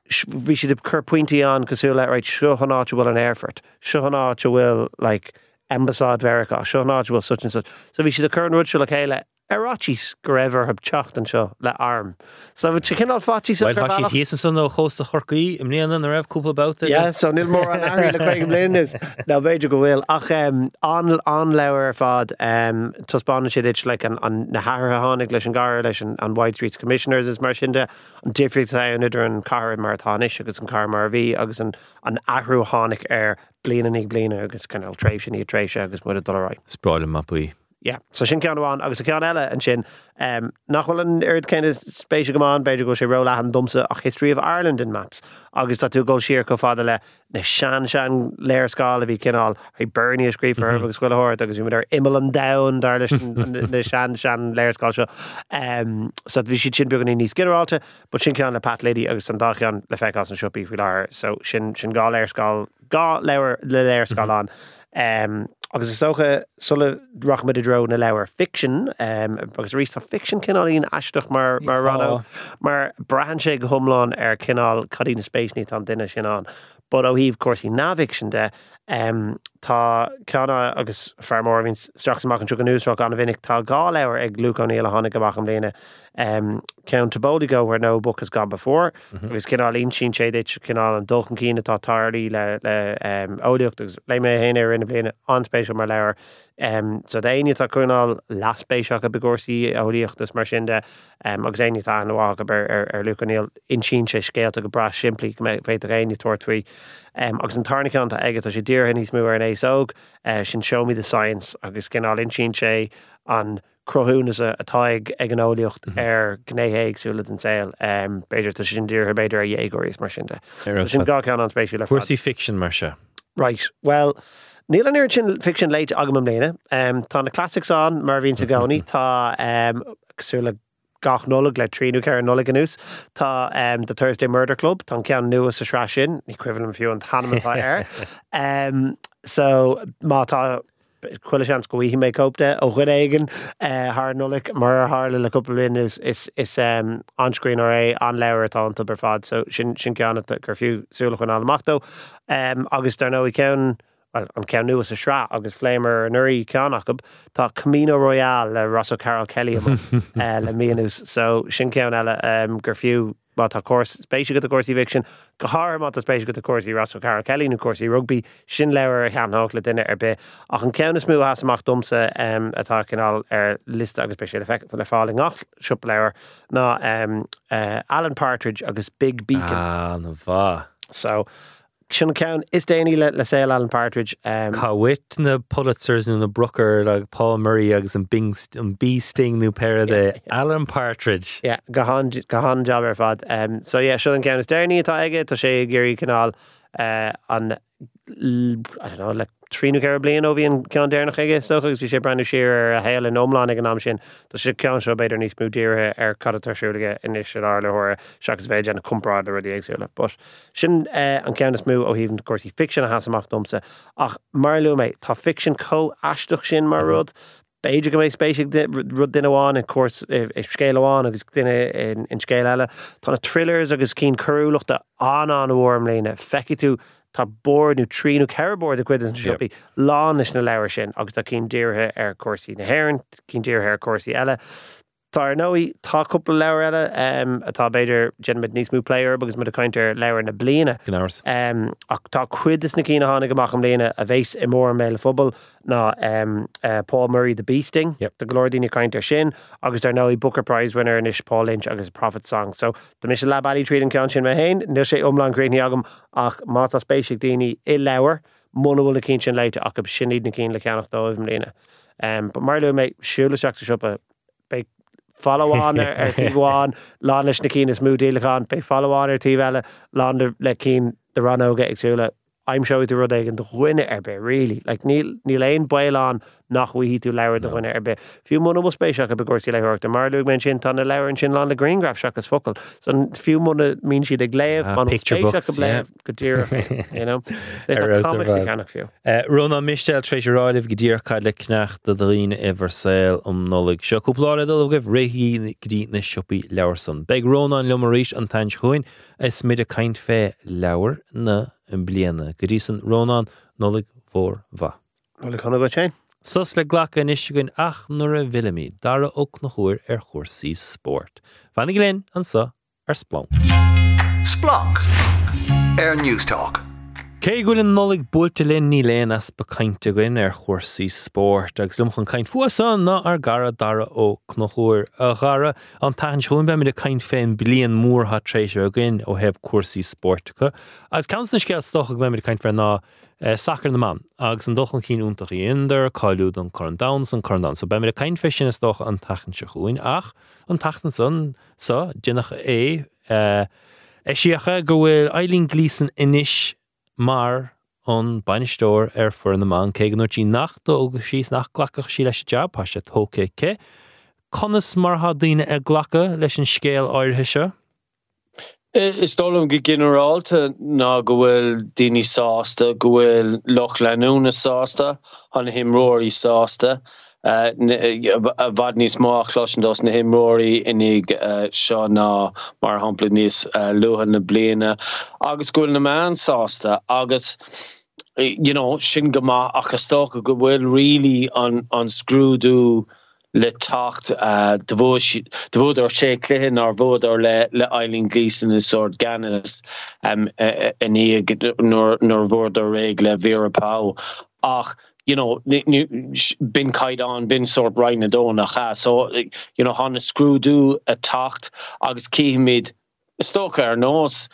bhí si chur pointí an cosú le right seo haná bhfuil an airfurt, seo haná bhfuil like embassad Verica, seo haná bhfuil such and such. So bhí si de chun ruú le chéile Erachís go raibhar heb techt an seo le arm. So bh tu cinál fatí Weil ha sé hí san nó chósta chorcaí im léanaan a raibh cúpla bouta Yeah, so níl mór an airí le chuig blin is bhéidir go bhfuil ach um, an, an leir fad um, tuspána si dit le an, an na hánig leis an gar leis an, an Wide Streets Commissioners is mar sinnde an difricht an idir an car martáis agus an car mar bhí agus an, an ahrú hánig ar bliana nig bliana agus can tréh sin í tréise agus mu dorá. Spráile mapuí. Yeah. So sin ceanháin agus a cean eile an sin um, nachhfuil an ard céine spéisi goán beidir go sé rola an dumsa ach History of Ireland in maps agus tá tú ggó siar go fáda le na sean sean léir sáil a bhí cinál ag burní a scríb Mhm. agus scoilthir agus bhí ar imime an dain dar leis na sean sean léir sáil seo um, so bhí si sin began níos generalráte, but sin cean le Pat Lady agus an dachean le feá an siopí fi láir so sin sin gá léir sáil gá leir le léir sáil an. Um, agus is socha sulle rachmid a dro na lewer fiction um, agus rí tá fiction cinálín eisteach mar mar ranó mar brahan sé go thomláin ar cinál cadí na spéisní an duine sin an. But ó híh cuasí náfiction de Um, tá ceanna agus fermór vín straach amach an tugan núsrá an bhinnig tá gá leir ag glúcaníile hána goach am léine. Um, Cean tabódi go where no book has gone before, agus cinál lín sin séidir cinál an dulcan cíine tá táirí le le um, óíocht agus le mé héine rinne bliine anspéisiú mar leir. Um, so déine tá chunáil laspéiseach a begóí óíochttas mar sinnde um, agus éine tá anhá ar ar, ar lucaníil insín sé scéalt a go bra siimplí féit a réine tuairtfuoi. Um, agus an tarnicán a aige a sé ddír níos mú ar an ééis óg uh, sin show me the science agus cinál insín sé an croún is a táig ag an óíocht ar gnéhéagsúla an saoil um, beidir tá sin dúr beidir a dhégóéis mar sinnte. sin gá an spéisiú le Fuairsaí fiction mar se. Right, well, Níl an sin fiction leit agam am léine. Um, tá na classics an mar vín sa gcóí tá um, súla gach noleg le tríú an noleg ganús Tá um, de Thursday Murder Club tá cean nuas a sra sin ní cuihann fiú an tanamtá air. Um, so má tá chuile sean go hí mé copte ó chud éigen th nulik mar hále le coppelin is is is anscreen or é an leir tá an ber fad so sin sin ceanna gur fiú súla chun anachto um, agus nó i cean well, an cean nuas a sra agus fléimer an nuí ceannach tá Camino Royale le Ross O'Carroll-Kelly uh, le míús so sin cean eile um, gur fiú má tá cós spéisi go a cuasí viction go háir má spéisi go a cuasí Ross O'Carroll-Kelly nó cuasí rugby sin leir cheanách le duine ar be ach an ceanna smú has amach domsa um, atá cinál ar list agus spéisi fe le fáling ach siúp leir ná um, uh, Alan Partridge agus Big Beacon. Ah, na bha. So sin cean is déanaine le le sé Alan Partridge um, Cáhuiit na Pulitzers nó na Booker le Paul Murray agus an bing an bí sting nó pair de Alan Partridge. Yeah, gahan gahan job ar fad. Um, so yeah, an cean is déirní atá aige tá sé géirí canál uh, an I don't know, le tríú ceir blion ó bhíon cean déirnach aige so agus bhí sé brandú siar ar uh, a héil in omláin ag an sin. Tá sé cean seo beidir níos mú díirthe uh, ar cadatarisiúlaige uh, inis sin á lethir seachas bhéid an comprád a rudí agsúla. But sin an cean is mú ó híhann cuasí fiction a hasamach domsa ach mar lu méid tá fiction có eisteach sin mar mhm. rud. Beiidir go méid spéisiigh rud duine bháin in cuas scéileháin agus duine in scéile eile. Tána thrillers agus cín choúlaachta an an bhharm léine feici tú tá bordú tríú ceirbord a chuid an siúpi láis na leir sin agus tá cín ddíirthe ar cuasaí na hhéann cín ddíirthe ar cuasaí eile. Tá nóí tá cúpla leir eile um, atá beidir genmid níos mú player agus mu a caiintear leir na bliana. Gnáirs. Um, ach tá cuidas na cína hána goach am léine a bhééis i mór méle fphobal ná um, uh, Paul Murray the Bee Sting Yep. de glódíine caiintear sin agus ar nóí Booker Prize winner in is Paul Lynch agus Prophet Song. So Tá mis le bailí trí an cean sin me héin, nu sé omlan agam ach má tá spéisiigh daoine i lewer mna bhfuil a cín sin leite ach go sinníd na cín le ceannach dóibh léine. Um, ba mar le méid siúlaseach sa sipa be fallháin ar ar tíháin lá leis na cín is mú déalaán be fallháin ar tíhile lá le cín de ranóga agsúla. I'm seo tú rud an do chuine ar be ri le níl éon bailán nach chuhí tú leir do chuine ar be fiú mna bh spéisiach a begóí leirta mar lu men sin tanna leir sin lá na Greengraf seachas focail san fiú mna mín siad ag léamh man picture books, léamh go dtír Ar os ar bhag. cheannach fiú. Rónán Mistéil treéis ráibh go ddír caiid le cnecht do dhíine iwwersil om nolig. Se koúpláile dul goh réhí godí na siúpi lewerson. Beg Rona an lemaríis an tain chuin is mid a kaint fé lewer na an bliana. Godí san Rónán nolig fór va. Nola chuna go sé? Sus le ghlacha in ach nuair a bhiimi dara ó na chuir ar chósaí sport. Fannig linn an sa ar splán. Splanc. Air Newstalk. Cé goil an nolig búlte linn ní léon as ba caiinte goin ar chósaí sport agus lum chun caiint fuasa ná ar gara Daragh Ó Conchúir a gara an tain seún be me a caiint féin blion mór hat trééis a gin ó hebh cuasaí sportcha. As canna scéil stocha go me caiint fe ná sacr na man agus an dochan cín úntaach í idir caiú an chun downs an chun so be me a caiin fe sin is stocha an tachan se chuin ach an tatan san sa dinnach é eh, É siacha go bhfuil Eileen Gleeson inis mar an bainistóir ar fu na man cé an nach agus síos nach ghlachach sí leis job pa se tóca ce. Conas martha daine ag ghlacha leis an scéal áirthe se? Eh, is dóm go generalta ná go bhfuil daoine sásta go bhfuil loch leúna sásta an himróí sásta eh, eh, a bhd níos máchlósin dos na himróí inig seo ná mar hapla níos luhan na bliana agus gofuil na man sásta agus you know sin agus sto go bhfuil really an an scrúdú le tacht uh, de bhd ar sé léhin ar bhd ar le le Eileen Gleeson is sort ganas um, in nor bhd ar réig le vépá ach you know bin kaidan bin sort rein a do nach cha so you know han scrúdú a tacht agus kiimiid stocha ar nós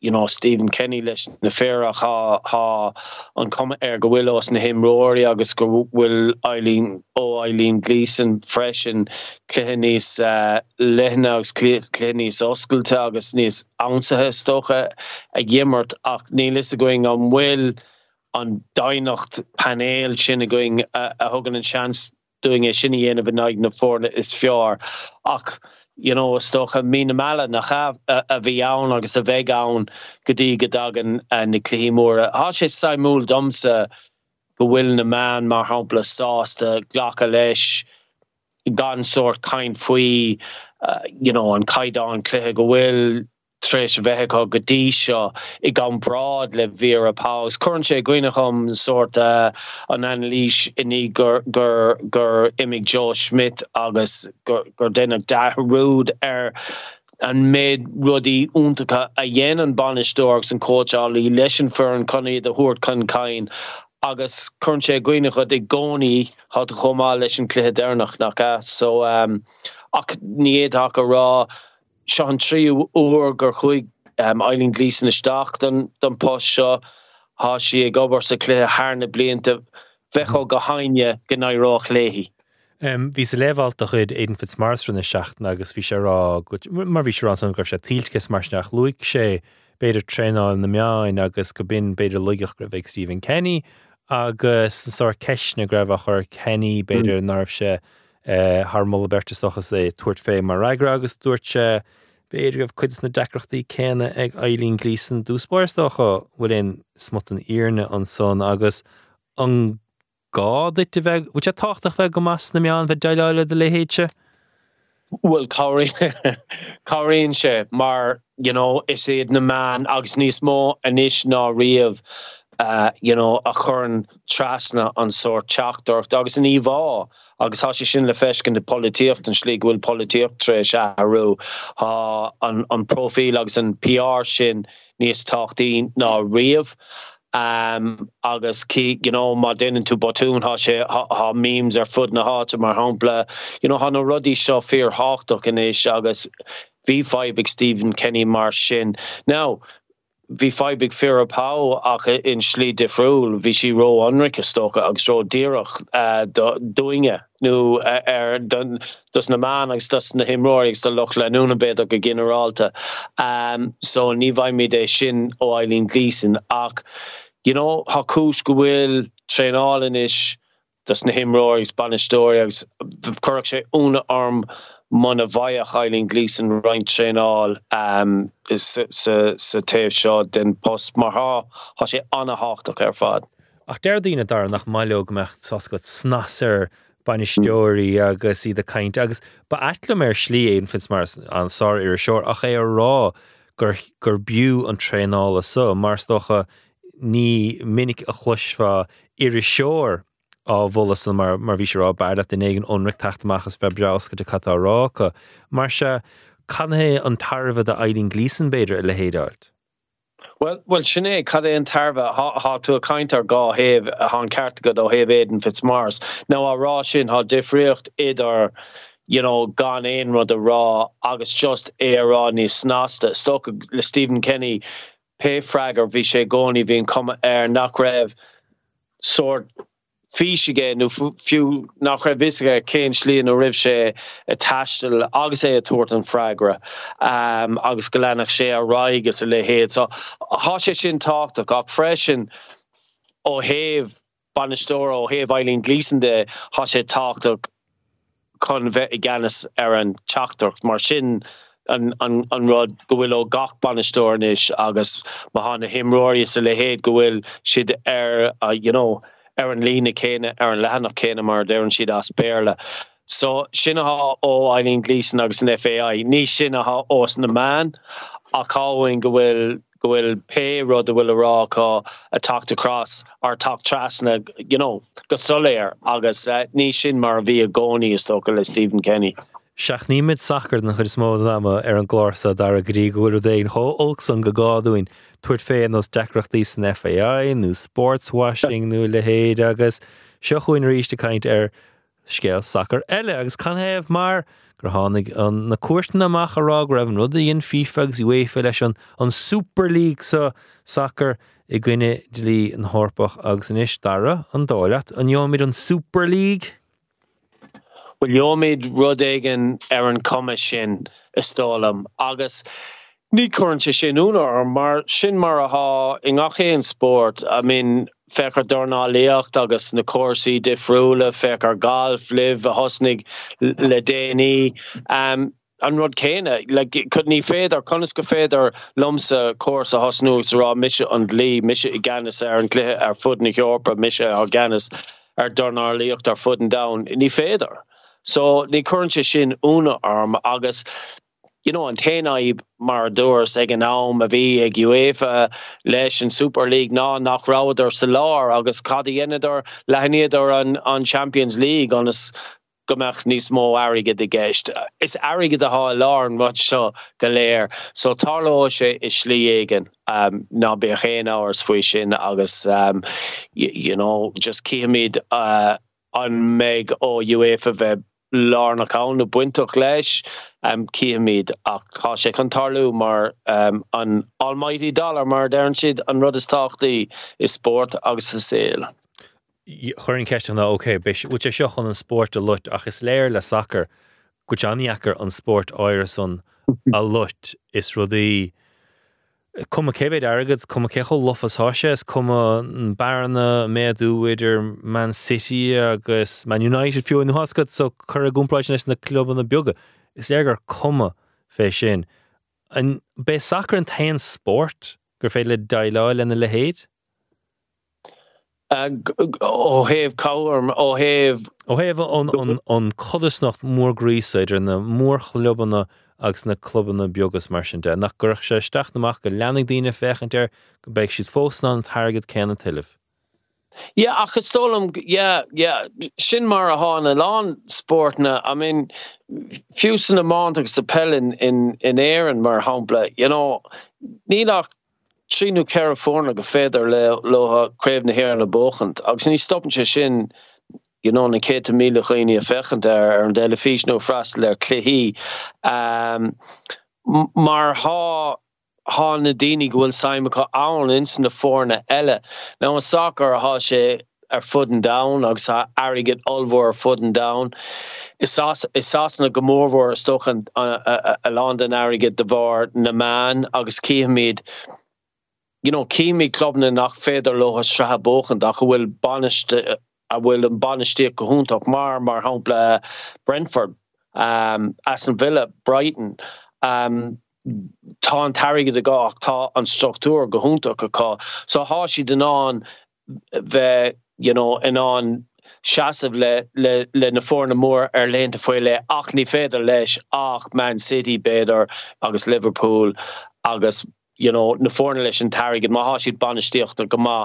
you know Stephen Kenny leis na féra ha ha an kom er go willos na himróí agus go will Eileen ó Eileen Gleeson freisin lénís uh, lenagus lénís oskulte agus níos ansathe stocha a gimmert ach ní is a going an will an dainacht sinnne going a, a hogan an chans doing e sinnne en of a neig na fórne is fiar ach you know stocha mí meile nach cha a bhí ann agus a bheith ann godí godagan na cléimúra. há sé saimúl domsa go na man mar hapla sásta ghlacha gan sort kain faoi uh, you know an caiidán cléthe go treéis bheitá godí seo i gan brad le ví a pás. Corn sé gwinechom soort uh, an anlís iní gur gur gur imig Joe Schmidt agus gur, gur denna darúd ar an méid rudí úntacha a dhéan an banistógus an cóáí leisin fer an conní a thuirt chun cain. agus chun sé gwinech i gcóí hat chomá leis an cléthe dénach nach so um, ach níiad a rá se an tríú óir gur chuig um, Eileen Gleeson isteach den den pá seo há si ag gobar sa clé hána blianta bheitá go haine gnárách léhí. Um, ví sé leháil a chud éan fit marsrunna seachna agus bhí sé rá mar bhí rán san gur sé tíiltces marsneach luig sé beidir treáil na meáin agus go bin beidir luigech go bheith Stephen Kenny agus sá ceisna greibh chur Kenny beidir mm. narmh Eh, se harmol bertestochas é tuairt fé mar raigra agus dúirte béidir goh chuid na decrochttaí céine ag Eileen Gleeson dúspáirstocha bhfuil smut an íne an son agus an gáit bheith bú sé táach bheith go mas na meán bheith deileile de lehéite? Well choíonn se mar you know, is iad na man agus níos mó a níos ná riamh uh, you know, a churn trasna an sort teachtarcht agus an íhá. agus há sé sin le fescin de políocht an slí bhfuil políocht tre se aú há an, an profil agus an PR sin níos táchttaí ná riamh. Um, agus ki you know ma den tú botún ha sé ha memes ar fud na hat mar hapla you know han no rudi seo fear háach in éis agus V5 big Stephen Kenny mar sin now hí feibig fear a pá ach in slí defriúil hí si ro anric stocha agus ro ddíireach doinge nó ar dus na man agus dus na himráigs de loch le núna bed a go um, so ní bhaid mí é sin ó Eileen Gleeson ach you know ha cis go bhfuil tréálin is dus na himráigs banistóriags chu sé úna arm man a bhaia chailín glísan reinint tréál um, is sa taobh seo den post mar há sé anna háach ar fad. Ach déir dína dar nach maiileog mecht sas go snasir banisteoirí agus iad a caiint agus ba eitla mar slí éon fis mar ansá ar seoir ach é ar rá gur gur buú an tréála so mar stocha ní minic a chluisfa ar seoir bhlas mar mar bhí den éigen onric tachtachchas febrás go de mar se canhé an a beidir le héidirt. Well well sinné cad é an tarfa há tú a kaint ar gá héh a há ceart ó héh éden fits mars. No ará sin há difriocht idir you know gan éon rud a rá agus just érá ní snásta sto le Stephen Kenny péfragar bhí sé gcóí hín cum ar nach raibh sort fiige nu fiú nach ra visige céin slíon ó rih sé a tastel agus é a toort an freigra um, agus go lenach sé a raigus a le héad. So há sé sin tácht ach freisin ó héh banistóir ó héh bailín glísande há sé tácht chun bheith i gceannis ar an teachtocht mar sin an, an, an rud gohfuil ó gach banistóirnis agus ma hána himróí sa le héad gohfuil siad ar uh, you know, ar an lína chéine ar an lehanach chéine mar deann siad as. So sinnaá ó Eileen Gleeson agus an FAI, ní sinnaá os na man a cáhain go bhfuil go bhfuil pe rud a bhfuil ará a tucht across ar tucht trasna you know, go soléir agus uh, ní sin mar bhí a gcóí is le Stephen Kenny. Seach níimiid sacr na chud smó ama ar an glása dar a grí gohfuil déon cho olson go gáúin tuair féin nos decrochttaí san FAI nó sportswashing nó le héad agus. Seo chuin ríiste caiint ar scéal sacr eile agus can héamh mar gur tháinig an na cuairtain amach ará raibh an rud íon fifagus uéfa leis an an Super League sa sacr i gcuine lí an hórpach agus an is dara an dáileat an joomid an Super League. Well joomid rud éigen ar an komme sin istálam agus ní chuintse sinúna ar mar sin mar a há in gachéon sport. I mean fechar dorná léocht agus na cuasaí difriúla fechar galf liv a hosnig le déní um, an rud céine le chud ní féad ar conas go féidir lomsa cuas a hosnús rá mise an lí mise i gceannis ar an cluthe ar fud na Eorpa mise ar gceannis ar dornar líocht ar fud an da féidir. So ní chuintse sin úna arm agus you know an ténaib mar dús ag an nám a bhí ag UEFA leis an Super League ná nach ráidir sa lár agus cadhéanaidir lehannéidir an an Champions League anas gomach níos mó aige de geist. Is aige a há lá wat seo go léir, so tarló sé is slí éigen um, ná be chéan áhars faoi sin agus um, you, you know just céimiid uh, an méid ó UEFA bheith lánach an na buintach leis um, kiimiid ach tá sé mar um, an almighty dollar mar dean siad an rud is is sport agus sa sil. chuirn ceist an óké, bú sé seochan an sport a lut ach is léir le sacr go aníachar an sport áir san a lut is rudí cum cébéid agad cum cecho lofas háise cum an barna méadú idir Man City agus Man United fiú in hascad so chur a gúmpláis na club an na bioga is égur cuma fé sin. An bé sacr an tain sport gur fé le daileáil lena le héad? Uh, ó héh cáarm ó héh ó héh an chodasnacht mór grísaidir na mór chlubanna agus na clubbanna biogus mar sin de nach gur sé steach naach go leannig díine fechanir go beh siad fósna an cena tiileh. Ja sin mar a na lá sportna I mean fiúsan na má sa pellin in in éan mar hapla you know ní nach tríú California go féidir le loharéibh na hhéir na bochant agus ní stoppen se sin you know na ké míle chuoine a fechant ar ar an déile fís nó freist le chluhí um, mar há há na déine gohfuil saimime chu an ins na fórna eile ná an sacr há sé ar fuden da agus ha agad olhór fuden da is sasna gomórhór stochan a London agad de bhar na man agus céimiid you know céimi clubna nach féidir lo a strathe bochen a go bhfuil baniste a bhfuil an banistí go húntaach mar mar hapla Brentford um, Aston Villa Brighton um, tá an taige de gach tá an struktúr go húntaach aá so há si den an bheith you know in an chaamh le le le na fórna mór ar lénta foiile ach ní féidir leis ach Man City beidir agus Liverpool agus you know na fórna leis an taigin má há siad banistíocht a go má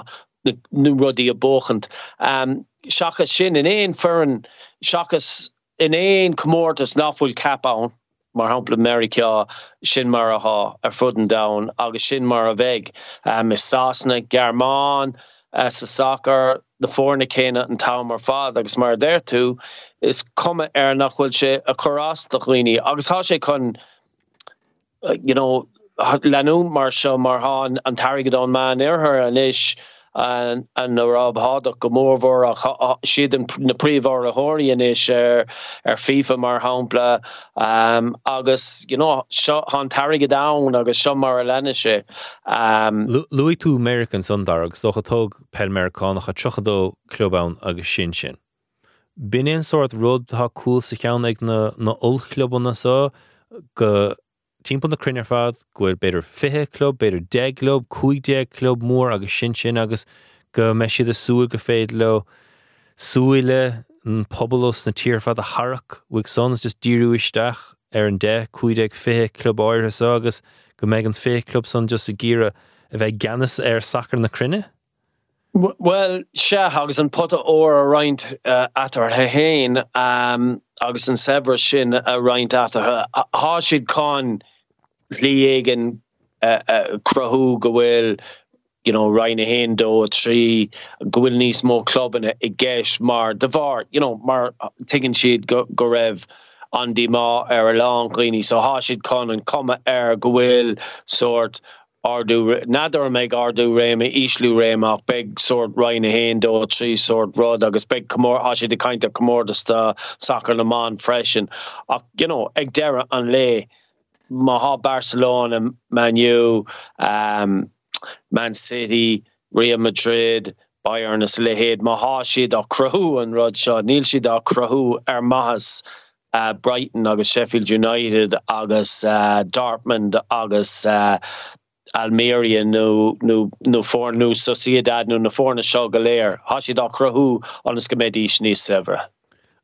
nu rudí a bochent um, seachas sin in éon fearn seachas in éon commórtas náfuil cap an mar hapla Amerika sin mar aá ar fuden da agus sin mar a bheith um, is sásna Germán uh, sa soccer de fórna céine an tam mar agus mar déir tú is komme ar nachhfuil se a chorás doghine agus há sé chun uh, you know leú mar se mar há an an man arthir an isis an an na rab háach go mórhór siad na príomhhar a háíon is ar ar FIFA mar um, agus you know, an taige da agus seo mar a leneise. Um, Louis tú American sundar agus dochatóg pellmericánach a tuchadó clubbán agus sin sin. Bin éon sort rud ha cool sa cean ag na, na olclubbanna sa go timp na crinne fad gofuil beidir fithe club, beidir de club, chuig club mór agus sin sin agus go me siad a súil go féad le súile an pobllos na tíirfad a Harach bhuiig sons just díúisteach ar an de chuideag fithe club áirthe agus go méid an féclub san just a gíre a bheith gannis ar sacr na crinne? Well, se agus an pot ó a roiint uh, atar ha héin um, agus an sever sin a roiint atar há siad cá líigen uh, uh, crothú go bhfuil you know, Ryan hen do trí gohfuil níos mó clubban i mar de bhar you know, mar tuigen siad go, go raibh an dí má ar a glíní so há siad con an cuma ar gohfuil sort ardú nadidir méid ardú réime íslú réimach beg sort Ryan hen do trí sort rud agus be commór a si de kainte commórsta sacr na man freisin you know, ag deire an lé ma ha Barcelona Man U um, Man City, Real Madrid, Bayern is lehéad há siad a crothú an rud mahas uh, Brighton agus Sheffield United agus uh, Dortmund agus uh, Almeria nó nó nó for nó Sociedad nó na fórna seo go léir há siad a crothú an is severe.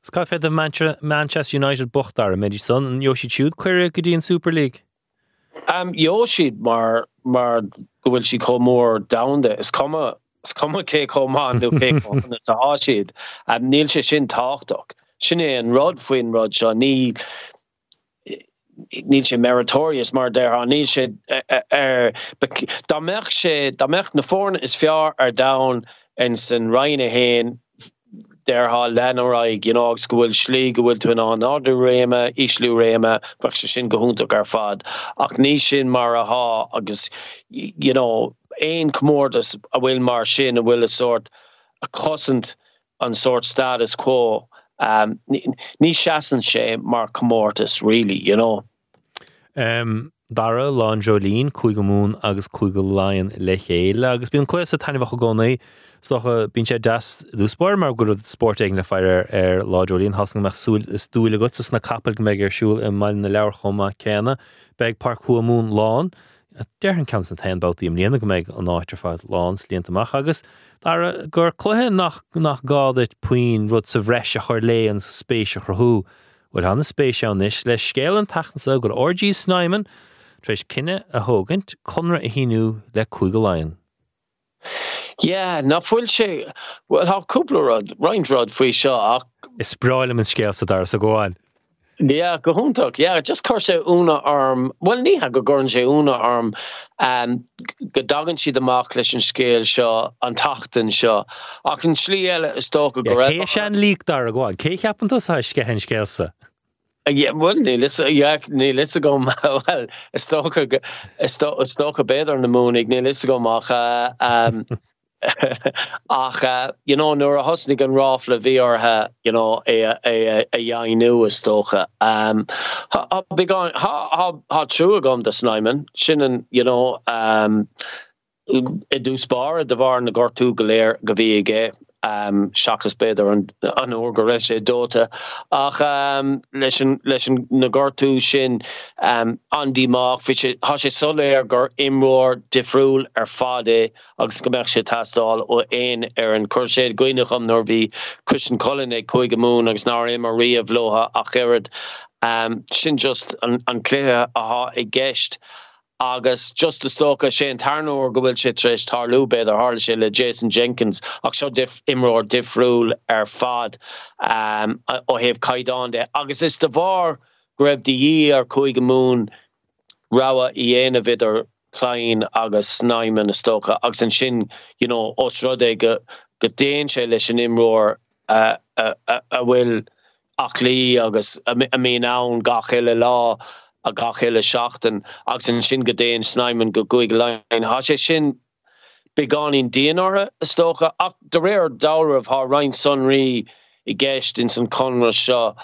Ska fé a Manchester United bochtar a méidir son an Joshi siúd cuiir go dtíon Super League. Um, jo siad mar mar gohfuil si có mór damde is komme is komme ké kom an pe a há siad am níl se sin táchtach sinné an rod foin rod se ní níl sé meritorious mar der an ní sé er da mecht sé da mecht na fórne is fiar ar da en san reine héin der ha lenarig you know, gohfuil slí gohfuil tú an ádú réime islú réime se sin gohúnta ar fad ach há agus you know, ein commórtas a bhfuil mar sin a bhfuil a sort a cosint an sort status quo um, ní seaan sé mar commórtas really you know. Um, Dara lán Jolín chuig go mún agus chuig go láin le chéile agus bíon cléis a tainine bhacha gcónaí stocha bín sé das dúspóir mar go sport le fear ar lá Jolín hasna meach stúile gotas na capel go méid ar siúil i mai na leabhar chuma céna beag par chu mún lán. A dean can an tainbátaí am líana go méid an áitir fáid slíontamach agus Dar gur chluthe nach nach gáit puoin rud sa bhreis a chuir léon sa spéise chuthú. bhfuil hanna spéisiánis le scéal an tachansa gur RG Snyman treéis cinenne a thugant conra a híú le chuig go láin. Ja, na fuil sé well ha koúplerad Reinrod faoi seo ach Is spráile an scéal sa dar sa gáin. Ja go hunach ja just kar sé úna arm well ha go gorn sé úna arm um, go dagan siad amach leis an scéil seo an tatain seo ach an slí eile is sto go go Cé sé an líc dar a gháin, cé cheapan sa ce hen scéalsa. Ní ní li go well sto a beidir na múnig ní li goach ach uh, you know nuair a hosnig an ráf le you know é é a jainú is tócha um ha ha ha ha trú gom de Snyman sinnen you know um i dúspá a de bhar na gortú goléir go bhí ige um, seachas beidir an, an ógur raibh sé dóta ach um, leis leis na gortú sin um, andíach fi há sé soléir gur imróir difriúil ar fadé agus go meach sé tastáil ó éon ar an chuir séad goinech am nóir bhí Christian Colin ag chuig mún agus ná im mar riamh loha a chéad um, sin just an, an cléthe aá i gceist. Agus just a sé an tarnoor gohfuil sé treéis tarlú sé le Jason Jenkins ach seo dif imróir difriúil ar fad um, ó heh caián de agus is de bhar greibh de dhí ar chuig go mún rawa i chláin agus Snyman a stoka agus an you know, os rudé go go déan sé leis an imróir a uh, bhfuil uh, uh, ach lí agus a mé an gachéile lá. A gachéile seachtain agus an sin godéon snéimen go goig lein há sé sin beganin déanare stocha ach de réir dárah há rein sunrí i gceist in san conra seo.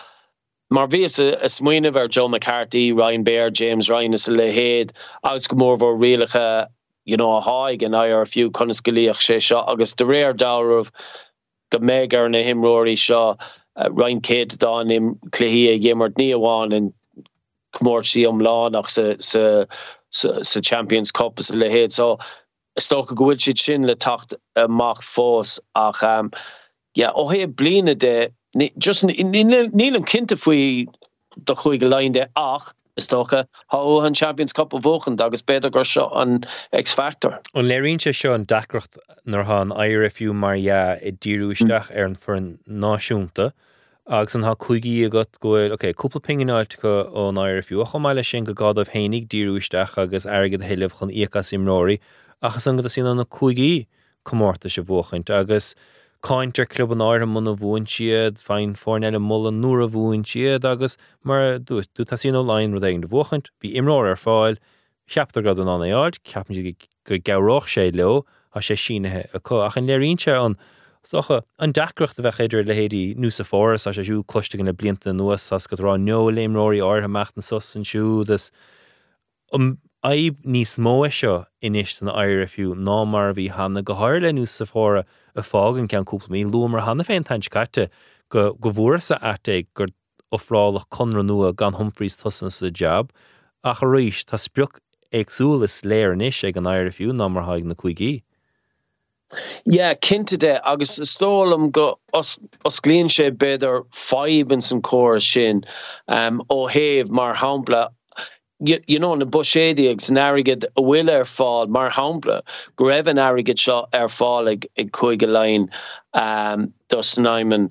Mar ví a smuoine ver Joe McCarthy, Ryan Bear, James Ryan is le héad agus gomór vor riige you know, a haig an ai ar fiú connisgolíoch sé seo agus de réir dárah go méid ar na himróí seo uh, Ryan Kate dá im léhí a gémmert níháin in mór si om lá nach sa, sa, sa, sa Champions Cup is le héad so sto a gohfuil si sin le tacht uh, maach fós ach um, ja ó hé bline de just nílam kinte faoi do chuig go leinde ach is tócha há an Champions Cup a bhchan agus beidir gur seo an X Factor. An léironse seo an dacrocht nar há an IRFU marja i ddíúisteach ar an for an náisiúnta. Agus an ha chuigí a got goil Oké cúpla pingináilt go ón IRFU a chomáile sin go gád ah hénig díúisteach agus agad heileh chun íchas imróí achas an go sin an na chuigí commórta se bhchaint agus Cáintear club an áir muna bhin siad féin fórneile mulla nuair a bhin siad agus mar dú tú tá sin óláin ru éon de bhchaint, hí imráir ar fáil. Cheaptar grad an anna áid, ceapan go garách sé leo a sé sinethe a chu ach an léironse an Socha an dacrocht a bheith idir le héadí nús a fóras a sé siú cloiste gan na blianta nuas as go rá neoléimróí áirthaach na sus an siúdas. Um, aib níos mó seo inis an air a fiú ná mar bhí hanna go háir le nús sa fóra a fágan cean cúpla mí lumar hanna féin taint caite go go bhhuasa até gur óhrálach conra nua gan Humphreys tusan sa jab a chu ríis tá spreach agsúlas léir inis ag an air a fiú ná mar haig na chuigí. Ja kinte de agus stólam go os, os glíonn sé beidir feban san choir sin um, ó héh mar hapla you, you know na busédiag san agad a bhfuil ar fáil mar hapla go raibh an agad seo ar fáil ag ag chuige lein um, do Snyman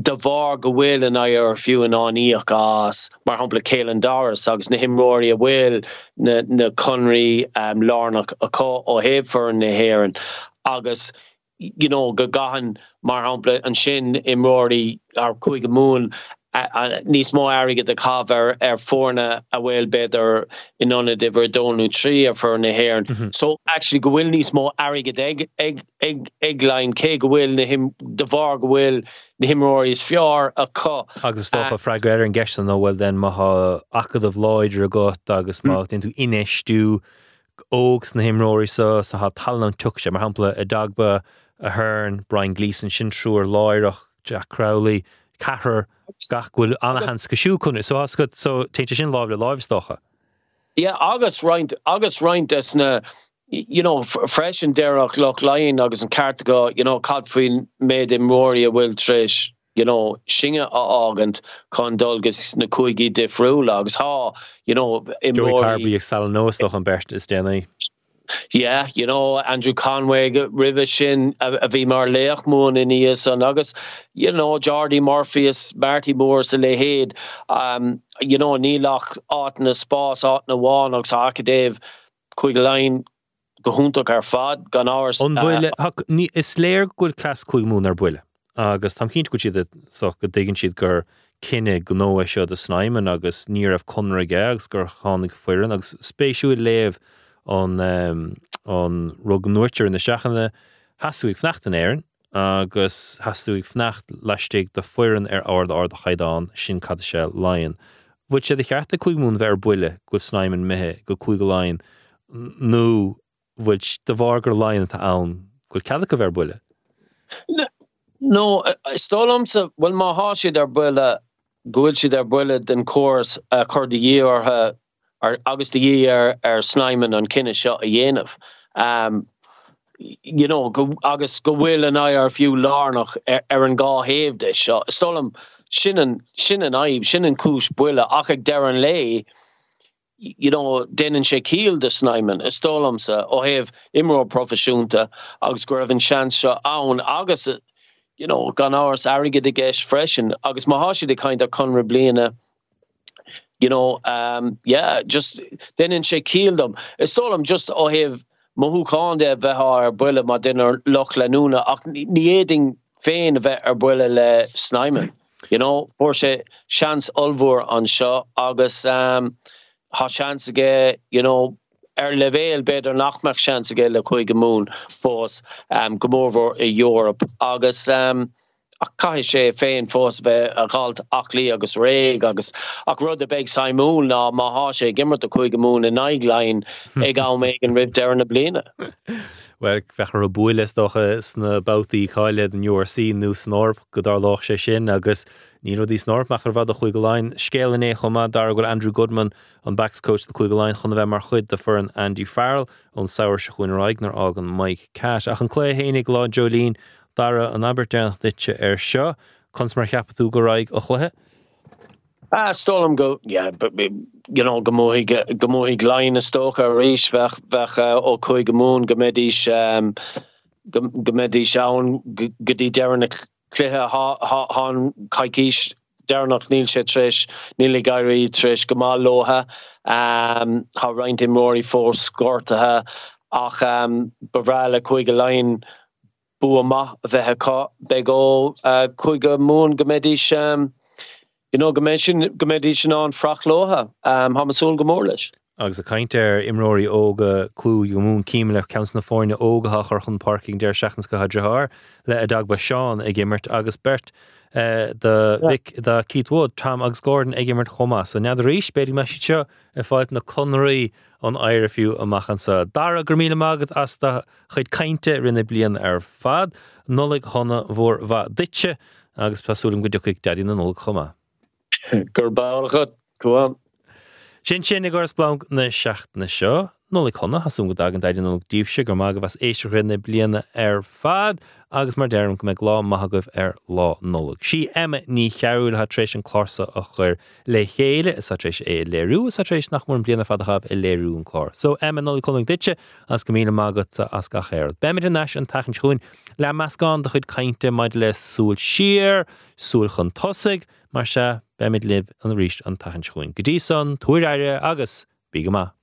de bhar go bhfuil an ar fiú an aníoach gas mar hapla céan daras agus na himróí a bhfuil na, na conrií um, lánach a có ó héhfar nahéan agus you know go gahan mar hapla an sin imróí ar chuig mún níos mó aige de caver ar fórna a bhfuil beidir inonna de bhar dónú trí a fur na héirn. Mm -hmm. So actually go bhfuil níos mó aige ag ag ag aglein cé go bhfuil na him de bhar go bhfuil na himráir is fiar a có. Agus stocha freigrair an gestan nó bhfuil den maitha acad ah láidir a got agus má den tú inéisú ógus na himróí sa sa ha tal an tu sé mar hapla a dagba a hern Brian Gleeson sin trúr láireach Jack Crowley, cahar gachhfuil anhans go siú chunne, so as go so teinte sin láh le láimstocha. Ja agus reinint agus reinint is na you know fresh an deach loch lein agus an kart go you know méid im móí a bhfuil tris you know singe a agant chun dulgus na cuaigi difriú agus há you know im Joey sal nóach an bert is déna. yeah, you know Andrew Conway rive sin a bhí mar leach mún in níos an agus you know Jordi Morpheus Marty Moore sa le héad um, you know nílach áit na spás áit na bháin agus acadéh chuig lein go húntaach ar fad gan bhile ní is léir ghfuil clas chuig mún ar agus tam cinint go siad so go dgan siad gur cinenne go nó seo a Snyman agus ní ah conra agus gur chánig foian agus spéisiú léh an um, an rug nuirtear in na seachanna hasúigh fnacht an éan agus hasúigh fnacht leiistigh de foian ar áard ard a chaidán sin cad se lain. Bhuiid sé de cheartta chuigmún bheit buile go Snyman methe go chuig go láin nó bhuiid de bhar gur láin tá ann goil cead go bhar buile. No stálamsa bhfuil má há siad ar buile gohfuil siad ar buile den cós a chudaí orthe ar agus de dhé ar Snyman an cinenne seo a dhéanamh. Um, you know go agus go bhfuil an ar fiú lánach ar, ar an gá héh de seo. Stolam sinan sinan aib sinan cis buile ach ag de lei, you know dennen sé kiel de Snyman is stolamse ó oh, hef imro profisiúnta agus go ah, an sean seo an agus uh, you know gan áras aige de geis freschen agus ma ha de kind of conre bliene you know um yeah just dennen sé kiel them is stolam just ó hef mohuán de bheit ar buile má dinner loch leúna ach níéding féin a bheith ar buile le Snyman. You know, for sé seans olvoer an seo agus um, ha seanige you know, er levéel beidir nachmeach seanige le chuig gemoún fós um, gomórhór i Europa agus um, a cai sé féin fós bheith uh, a galt achlí agus réig agus. Ach rud a beig Simún ná má há sé gimmert a chuig mún in neiglein ag méid an rih de na bliine. Well fechar a builes docha uh, sna boutaí chaile an Joor sí nó snorp go dar lách sé sin agus ní dí snorpach ar bhd a chuig scélan é chumá dar go Andrew Goodman an backscoach na chuig goáin chun bheith mar chud de fur an Andy Farrell ón saoir se chuin raignar agan Mike Catt. Ach an clé hénig lá Jolín dara an abertnach lite ar seo chus mar cheapú go raig a chluthe. Ah, Stolam go gomóigh lein na stocha a rééis bheitcha uh, ó chuig gomún gomedís um, gomedí seán godí deanna cluthe há caiicís dénach níl sé tris níle gaiirí tris gomá lotha um, há reinint i móí fór scoirtathe ach um, bhreile chuig go lein bu ma bheitthe cá be ó uh, chuig go mún gomedís um, you know, gomedí sin an frach lotha um, ha masúl gomór leis. agus a caiintear imróí óga clú go mún cíime le cean na fáinine ógatha chu chun parking déir seachans go hadrethir le a dag ba seán ag gimmert agus bert uh, de Keith Wood tam agus Gordon gimmert chomá, so nead ríéis beidir me seo a fáid na conraí an air fiú amachchan sa. Dar gur míle mágad as chuid caiinte rinne blian ar fad, nolig honna bhór bha ditse agus pasúlim go dechuig dadí na nóla chomá. Gur báchad goan. Sin sin gur blanc na seaachna seo, nóla chuna hasún go dagan daidir nó díobse gur mága bheits éisirinna bliana ar fad agus mar deirm go me lá maithagah ar lá nóla. Si ní cheúil ha trééis an chlása a chur le chéile is trééis é léirú a trééis nach mór blianana fadachab i chlár. So aime nóla chuling ditse as go mína mágad as ga chéir. Beidir neis an tachan chuún le meascán de chud caiinte maid le súil siir, súil chun tosaigh, mar se libh an ríist an tachan chuin. San, agus bí go má.